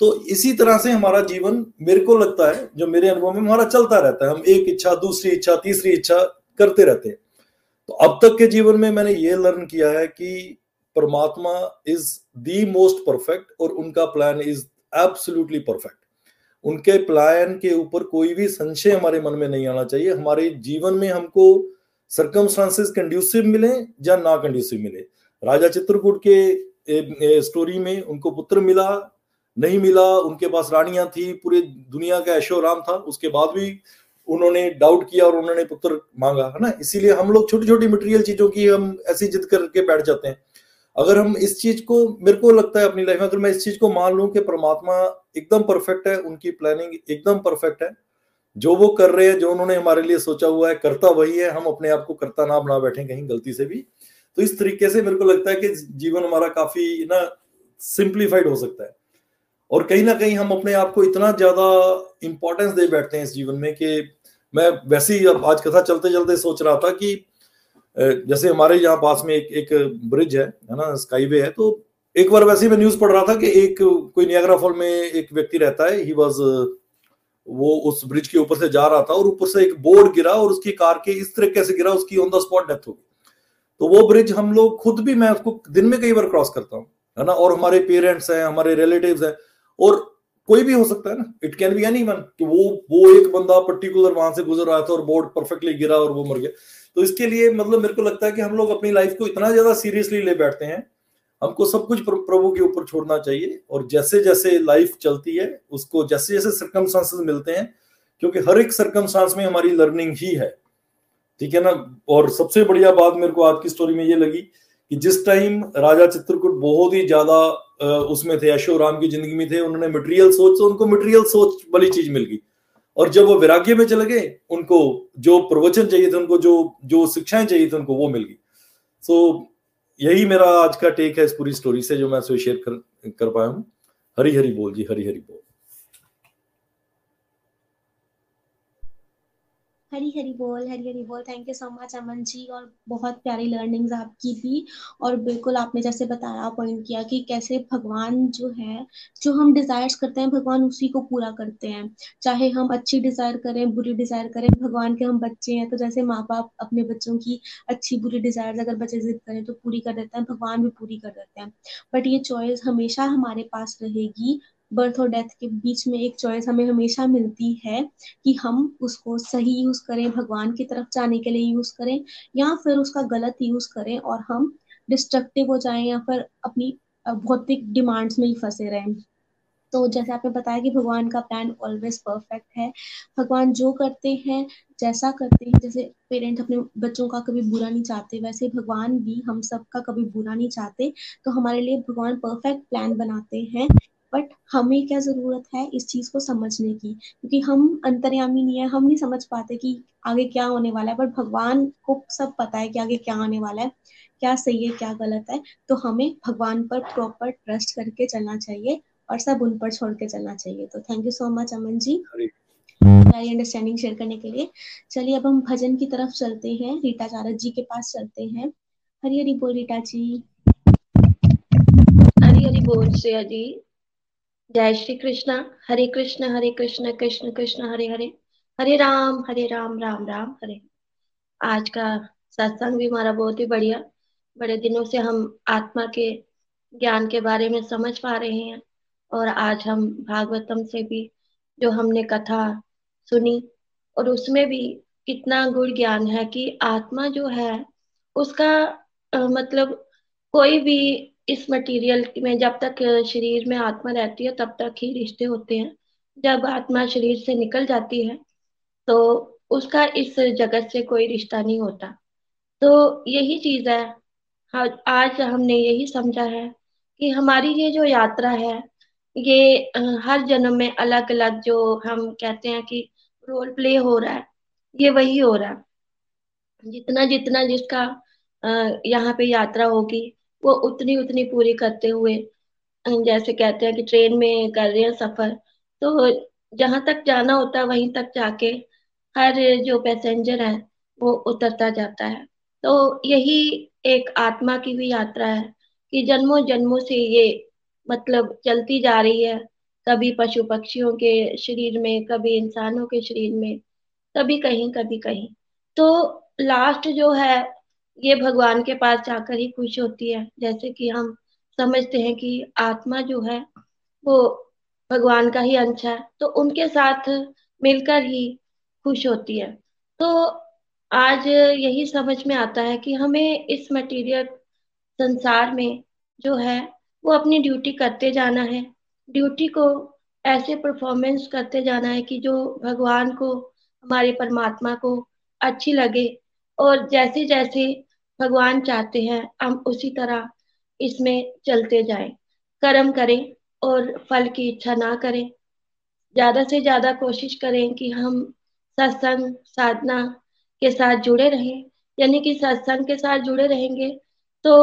[SPEAKER 5] तो इसी तरह से हमारा जीवन मेरे को लगता है, जो मेरे अनुभव में हमारा चलता रहता है। हम एक इच्छा, दूसरी इच्छा, तीसरी इच्छा करते रहते हैं। तो अब तक के जीवन में मैंने ये लर्न किया है कि परमात्मा इज़ दी मोस्ट परफेक्ट और उनका प्लान इज़ एब्सोल्युटली परफेक्ट उनके प्लान के ऊपर कोई भी संशय हमारे मन में नहीं आना चाहिए। हमारे जीवन में हमको सरकमस्टांसेस कंड्यूसिव मिले या ना कंड्यूसिव मिले। राजा चित्रकूट के ए, ए, स्टोरी में उनको पुत्र मिला नहीं मिला उनके पास रानियाँ थी पूरे दुनिया का ऐशो राम था। उसके बाद भी उन्होंने डाउट किया और उन्होंने पुत्र मांगा है ना? इसीलिए हम लोग छोटी छोटी मटेरियल चीज़ों की हम ऐसी जिद करके बैठ जाते हैं। अगर हम इस चीज़ को, मेरे को लगता है अपनी लाइफ में, अगर मैं इस चीज़ को मान लूँ कि परमात्मा एकदम परफेक्ट है, उनकी प्लानिंग एकदम परफेक्ट है, जो वो कर रहे हैं, जो उन्होंने हमारे लिए सोचा हुआ है, करता वही है, हम अपने आप को करता ना बना बैठे कहीं गलती से भी तो इस तरीके से मेरे को लगता है कि जीवन हमारा काफ़ी ना सिंप्लीफाइड हो सकता है। और कहीं ना कहीं हम अपने आप को इतना ज़्यादा इंपॉर्टेंस दे बैठते हैं इस जीवन में कि मैं वैसे ही अब आज कथा चलते चलते सोच रहा था कि जैसे हमारे यहाँ पास में एक एक ब्रिज है है ना स्काईवे है तो एक बार वैसे मैं न्यूज़ पढ़ रहा था कि एक कोई नियाग्रा फॉल में एक व्यक्ति रहता है ही वाज वो उस ब्रिज के ऊपर से जा रहा था और ऊपर से एक बोर्ड गिरा और उसकी कार के इस तरीके से गिरा, उसकी ऑन द स्पॉट डेथ हो गई। तो वो ब्रिज हम लोग खुद भी, मैं उसको दिन में कई बार क्रॉस करता हूँ, है ना, और हमारे पेरेंट्स हैं, हमारे रिलेटिव हैं, और कोई भी हो सकता है ना it can be any one कि वो वो एक बंदा पर्टिकुलर वहाँ से गुजर रहा था और बोर्ड परफेक्टली गिरा और वो मर गया। तो इसके लिए मतलब मेरे को लगता है कि हम लोग अपनी लाइफ को इतना ज़्यादा सीरियसली ले बैठते हैं। हमको सब कुछ प्रभु के ऊपर छोड़ना चाहिए और जैसे जैसे लाइफ चलती है, उसको जैसे जैसे सर्कमस्टांसेस मिलते हैं, क्योंकि हर एक सर्कमस्टांस में हमारी लर्निंग ही है। ठीक है ना? और सबसे बढ़िया बात मेरे को आज की स्टोरी में ये लगी कि जिस टाइम राजा चित्रकूट बहुत ही ज़्यादा उसमें थे यशो राम की ज़िंदगी में थे, उन्होंने मटेरियल सोच तो उनको मटेरियल सोच वाली चीज़ मिल गई। और जब वो वैराग्य में चले गए उनको जो प्रवचन चाहिए थे उनको जो जो शिक्षाएँ चाहिए थी उनको वो मिल गई। सो so, यही मेरा आज का टेक है इस पूरी स्टोरी से जो मैं शेयर कर कर पाया हूँ। हरी हरी बोल जी हरी हरी बोल।
[SPEAKER 3] हरी हरी बोल, हरी हरी बोल। Thank you so much Aman ji, और बहुत प्यारी लर्निंग्स आपकी भी। और बिल्कुल आपने जैसे बताया पॉइंट किया कि कैसे भगवान जो है, जो हम डिजायर्स करते हैं, भगवान उसी को पूरा करते हैं। चाहे हम अच्छी डिज़ायर करें, बुरी डिज़ायर करें, भगवान के हम बच्चे हैं तो जैसे माँ बाप अपने बच्चों की अच्छी बुरी डिज़ायर अगर बच्चे जिद करें तो पूरी कर देते हैं, भगवान भी पूरी कर देते हैं। बट ये चॉइस हमेशा हमारे पास रहेगी बर्थ और डेथ के बीच में एक चॉइस हमें हमेशा मिलती है कि हम उसको सही यूज़ करें, भगवान की तरफ़ जाने के लिए यूज़ करें, या फिर उसका गलत यूज़ करें और हम डिस्ट्रक्टिव हो जाएँ या फिर अपनी भौतिक डिमांड्स में ही फंसे रहें। तो जैसे आपने बताया कि भगवान का प्लान ऑलवेज परफेक्ट है, भगवान जो करते हैं, जैसा करते हैं, जैसे पेरेंट अपने बच्चों का कभी बुरा नहीं चाहते, वैसे भगवान भी हम सबका कभी बुरा नहीं चाहते तो हमारे लिए भगवान परफेक्ट प्लान बनाते हैं बट हमें क्या ज़रूरत है इस चीज़ को समझने की? क्योंकि हम अंतर्यामी नहीं है हम नहीं समझ पाते कि आगे क्या होने वाला है बट भगवान को सब पता है कि आगे क्या आने वाला है क्या सही है क्या गलत है। तो हमें भगवान पर प्रॉपर ट्रस्ट करके चलना चाहिए और सब उन पर छोड़ के चलना चाहिए। तो thank you so much Aman ji सारी अंडरस्टैंडिंग शेयर करने के लिए। चलिए अब हम भजन की तरफ़ चलते हैं। रीटा चारत जी के पास चलते हैं। हरी हरी बोल रीटा जी।
[SPEAKER 6] हरी हरी बोल श्रेया जी। जय श्री कृष्णा। हरे कृष्ण हरे कृष्ण कृष्ण कृष्ण, हरे हरे। हरे राम हरे राम राम राम, हरे। आज का सत्संग भी हमारा बहुत ही बढ़िया। बड़े दिनों से हम आत्मा के ज्ञान के बारे में समझ पा रहे हैं और आज हम भागवतम से भी जो हमने कथा सुनी और उसमें भी कितना गुण ज्ञान है कि आत्मा जो है उसका मतलब कोई भी इस मटेरियल में जब तक शरीर में आत्मा रहती है तब तक ही रिश्ते होते हैं। जब आत्मा शरीर से निकल जाती है तो उसका इस जगत से कोई रिश्ता नहीं होता। तो यही चीज़ है। हाँ, आज हमने यही समझा है कि हमारी ये जो यात्रा है ये हर जन्म में अलग अलग जो हम कहते हैं कि रोल प्ले हो रहा है ये वही हो रहा है। जितना जितना जिसका यहाँ पे यात्रा होगी वो उतनी उतनी पूरी करते हुए जैसे कहते हैं कि ट्रेन में कर रहे हैं सफ़र तो जहाँ तक जाना होता है, वहीं तक जाके हर जो पैसेंजर है, वो उतरता जाता है। तो यही एक आत्मा की भी यात्रा है कि जन्मों जन्मों से ये मतलब चलती जा रही है। कभी पशु पक्षियों के शरीर में, कभी इंसानों के शरीर में, कभी कहीं कभी कहीं। तो लास्ट जो है ये भगवान के पास जाकर ही खुश होती है। जैसे कि हम समझते हैं कि आत्मा जो है, वो भगवान का ही अंश है तो उनके साथ मिलकर ही खुश होती है। तो आज यही समझ में आता है कि हमें इस मटेरियल संसार में जो है, वो अपनी ड्यूटी करते जाना है। ड्यूटी को ऐसे परफॉर्मेंस करते जाना है कि जो भगवान को, हमारे परमात्मा को अच्छी लगे। और जैसे जैसे भगवान चाहते हैं, हम उसी तरह इसमें चलते जाएँ। कर्म करें और फल की इच्छा ना करें। ज़्यादा से ज़्यादा कोशिश करें कि हम सत्संग, साधना के साथ जुड़े रहें। यानी कि सत्संग के साथ जुड़े रहेंगे तो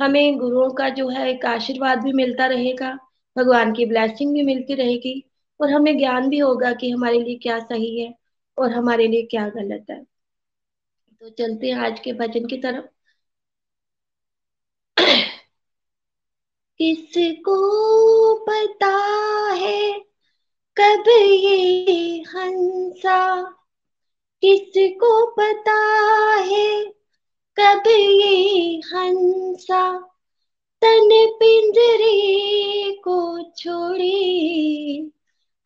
[SPEAKER 6] हमें गुरुओं का जो है एक आशीर्वाद भी मिलता रहेगा, भगवान की ब्लेसिंग भी मिलती रहेगी और हमें ज्ञान भी होगा कि हमारे लिए क्या सही है और हमारे लिए क्या गलत है। तो चलते हैं आज के भजन की तरफ़।
[SPEAKER 7] किसको पता है कब ये हंसा? किसको पता है कब ये हंसा? तन पिंजरे को छोड़े,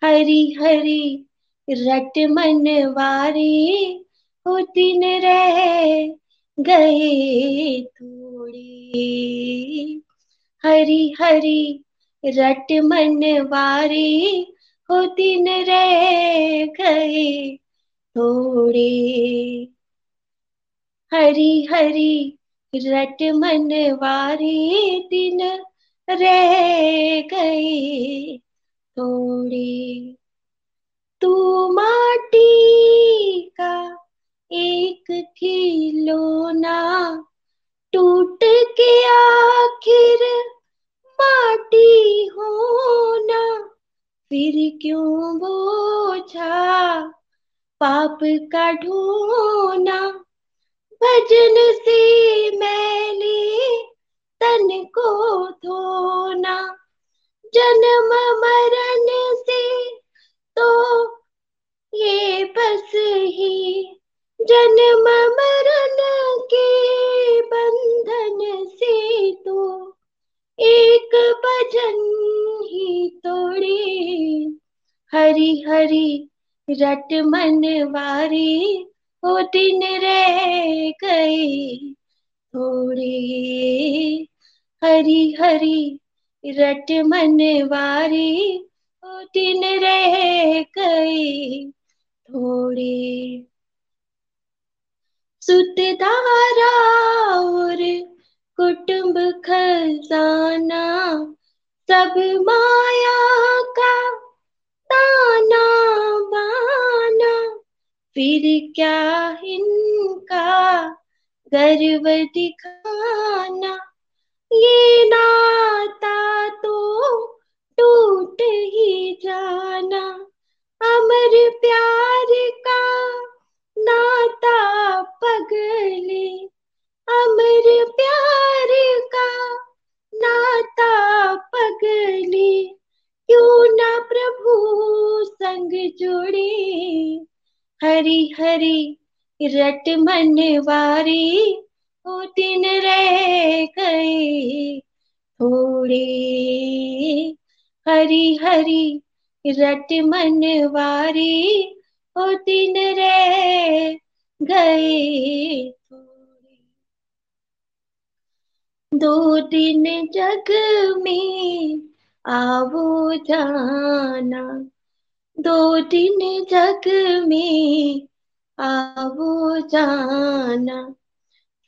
[SPEAKER 7] हरी हरी रट मनवारे दिन रह गए थोड़े। हरी हरी रट मनवारे हो दिन रह गए थोड़े। हरी हरी रट मन वारी दिन रह गए थोड़े। तू माटी का एक खिलौना टूट के आखिर माटी होना। फिर क्यों बोझा पाप का ढोना। भजन से मैले तन को धोना। जन्म मरण से तो ये बस ही जन्म मरण के बंधन से तो एक भजन ही तोड़।
[SPEAKER 6] हरी हरी रट मन वारी वो दिन रह गई थोड़ी। हरी हरी रट मन वारी वो दिन रह गई थोड़ी। और कुटुंब खजाना, सब माया का ताना बाना। फिर क्या इनका गर्व दिखाना? ये नाता तो टूट ही जाना। अमर प्यार का पगले, अमर प्यार का नाता पगले। क्यों ना प्रभु संग जोड़े हरी हरी रट मन वारी वो दिन रह गए थोड़े। हरी हरी रट मन वारी वो दिन रह गए दो दिन जग में आवो जाना। दो दिन जग में आवो जाना।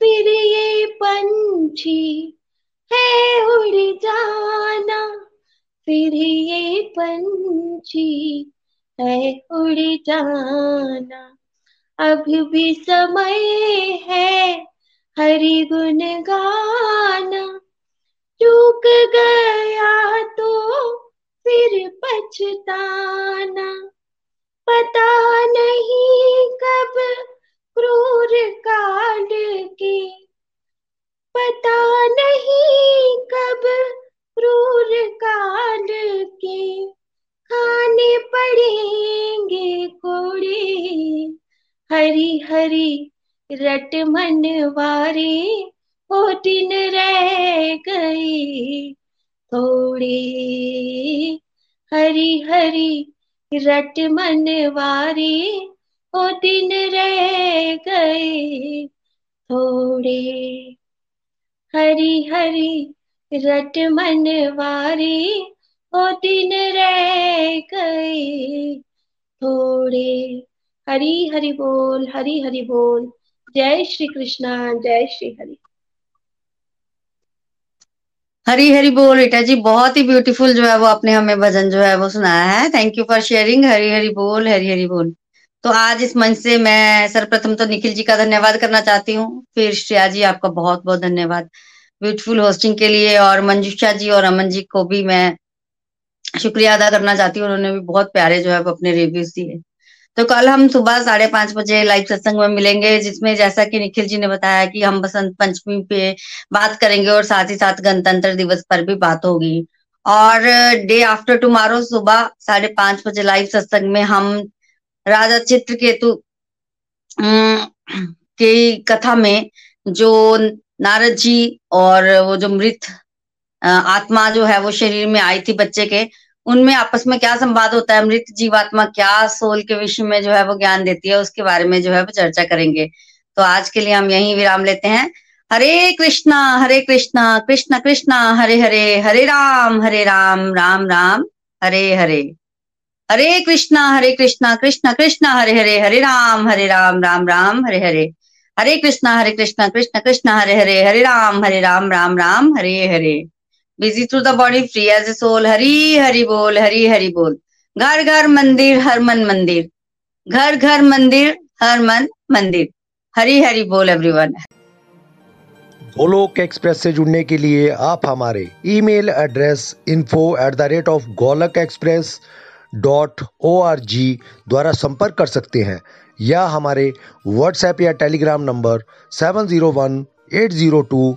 [SPEAKER 6] फिर ये पंछी है उड़ जाना। फिर ये पंछी है उड़ जाना। अभी भी समय है, हरि गुण गाना चूक गया तो फिर पछताना। पता नहीं कब क्रूर काल के। पता नहीं कब क्रूर काल के। खाने पड़ेंगे कोड़े हरी हरी रट मन वारे वो दिन रह गई। थोड़ी हरी हरी रट मन वारे वो दिन रह गए थोड़े हरी हरी रट मन वारे वो दिन रह गए थोड़े हरी हरि बोल, हरी हरि बोल। जय श्री कृष्णा, जय श्री हरि।
[SPEAKER 2] हरी हरी बोल, रीटा जी, बहुत ही ब्यूटीफुल जो है वो आपने हमें भजन जो है वो सुनाया है। Thank you for sharing Hari Hari बोल, हरी हरी बोल। तो आज इस मंच से मैं सर्वप्रथम तो निखिल जी का धन्यवाद करना चाहती हूँ। फिर श्रेया जी, आपका बहुत बहुत धन्यवाद। ब्यूटीफुल होस्टिंग के लिए और मंजुषा जी और अमन जी को भी मैं शुक्रिया अदा करना चाहती हूँ। उन्होंने भी बहुत प्यारे जो है वो अपने रिव्यूज़ दिए। तो कल हम सुबह साढ़े पाँच बजे लाइव सत्संग में मिलेंगे, जिसमें जैसा कि निखिल जी ने बताया कि हम बसंत पंचमी पे बात करेंगे और साथ ही साथ गणतंत्र दिवस पर भी बात होगी। और डे आफ्टर टुमारो सुबह साढ़े पाँच बजे लाइव सत्संग में हम राजा चित्र केतु की कथा में जो नारद जी और वो जो मृत आत्मा जो है वो शरीर में आई थी बच्चे के उनमें आपस में क्या संवाद होता है मृत जीवात्मा क्या सोल के विषय में जो है वो ज्ञान देती है, उसके बारे में जो है वो चर्चा करेंगे। तो आज के लिए हम यही विराम लेते हैं। Hare Krishna Hare Krishna, Krishna Krishna, Hare Hare Hare Ram Hare Ram Ram Ram, Hare Hare. Hare Krishna Hare Krishna, Krishna Krishna, Hare Hare Hare Ram Hare Ram Ram Ram, Hare Hare. Hare Krishna Hare Krishna, Krishna Krishna, Hare Hare Hare Ram Hare Ram Ram Ram, Hare Hare. Busy through the body free as a soul Hari Hari बोल हरी हरि बोल घर घर मंदिर हर मन मंदिर घर घर मंदिर हर मन मंदिर हरी हरि बोल एवरीवन
[SPEAKER 8] गोलोक एक्सप्रेस से जुड़ने के लिए आप हमारे email address info at the rate of Golok express dot O R G द्वारा संपर्क कर सकते हैं या हमारे व्हाट्सएप या Telegram number seven zero one eight zero two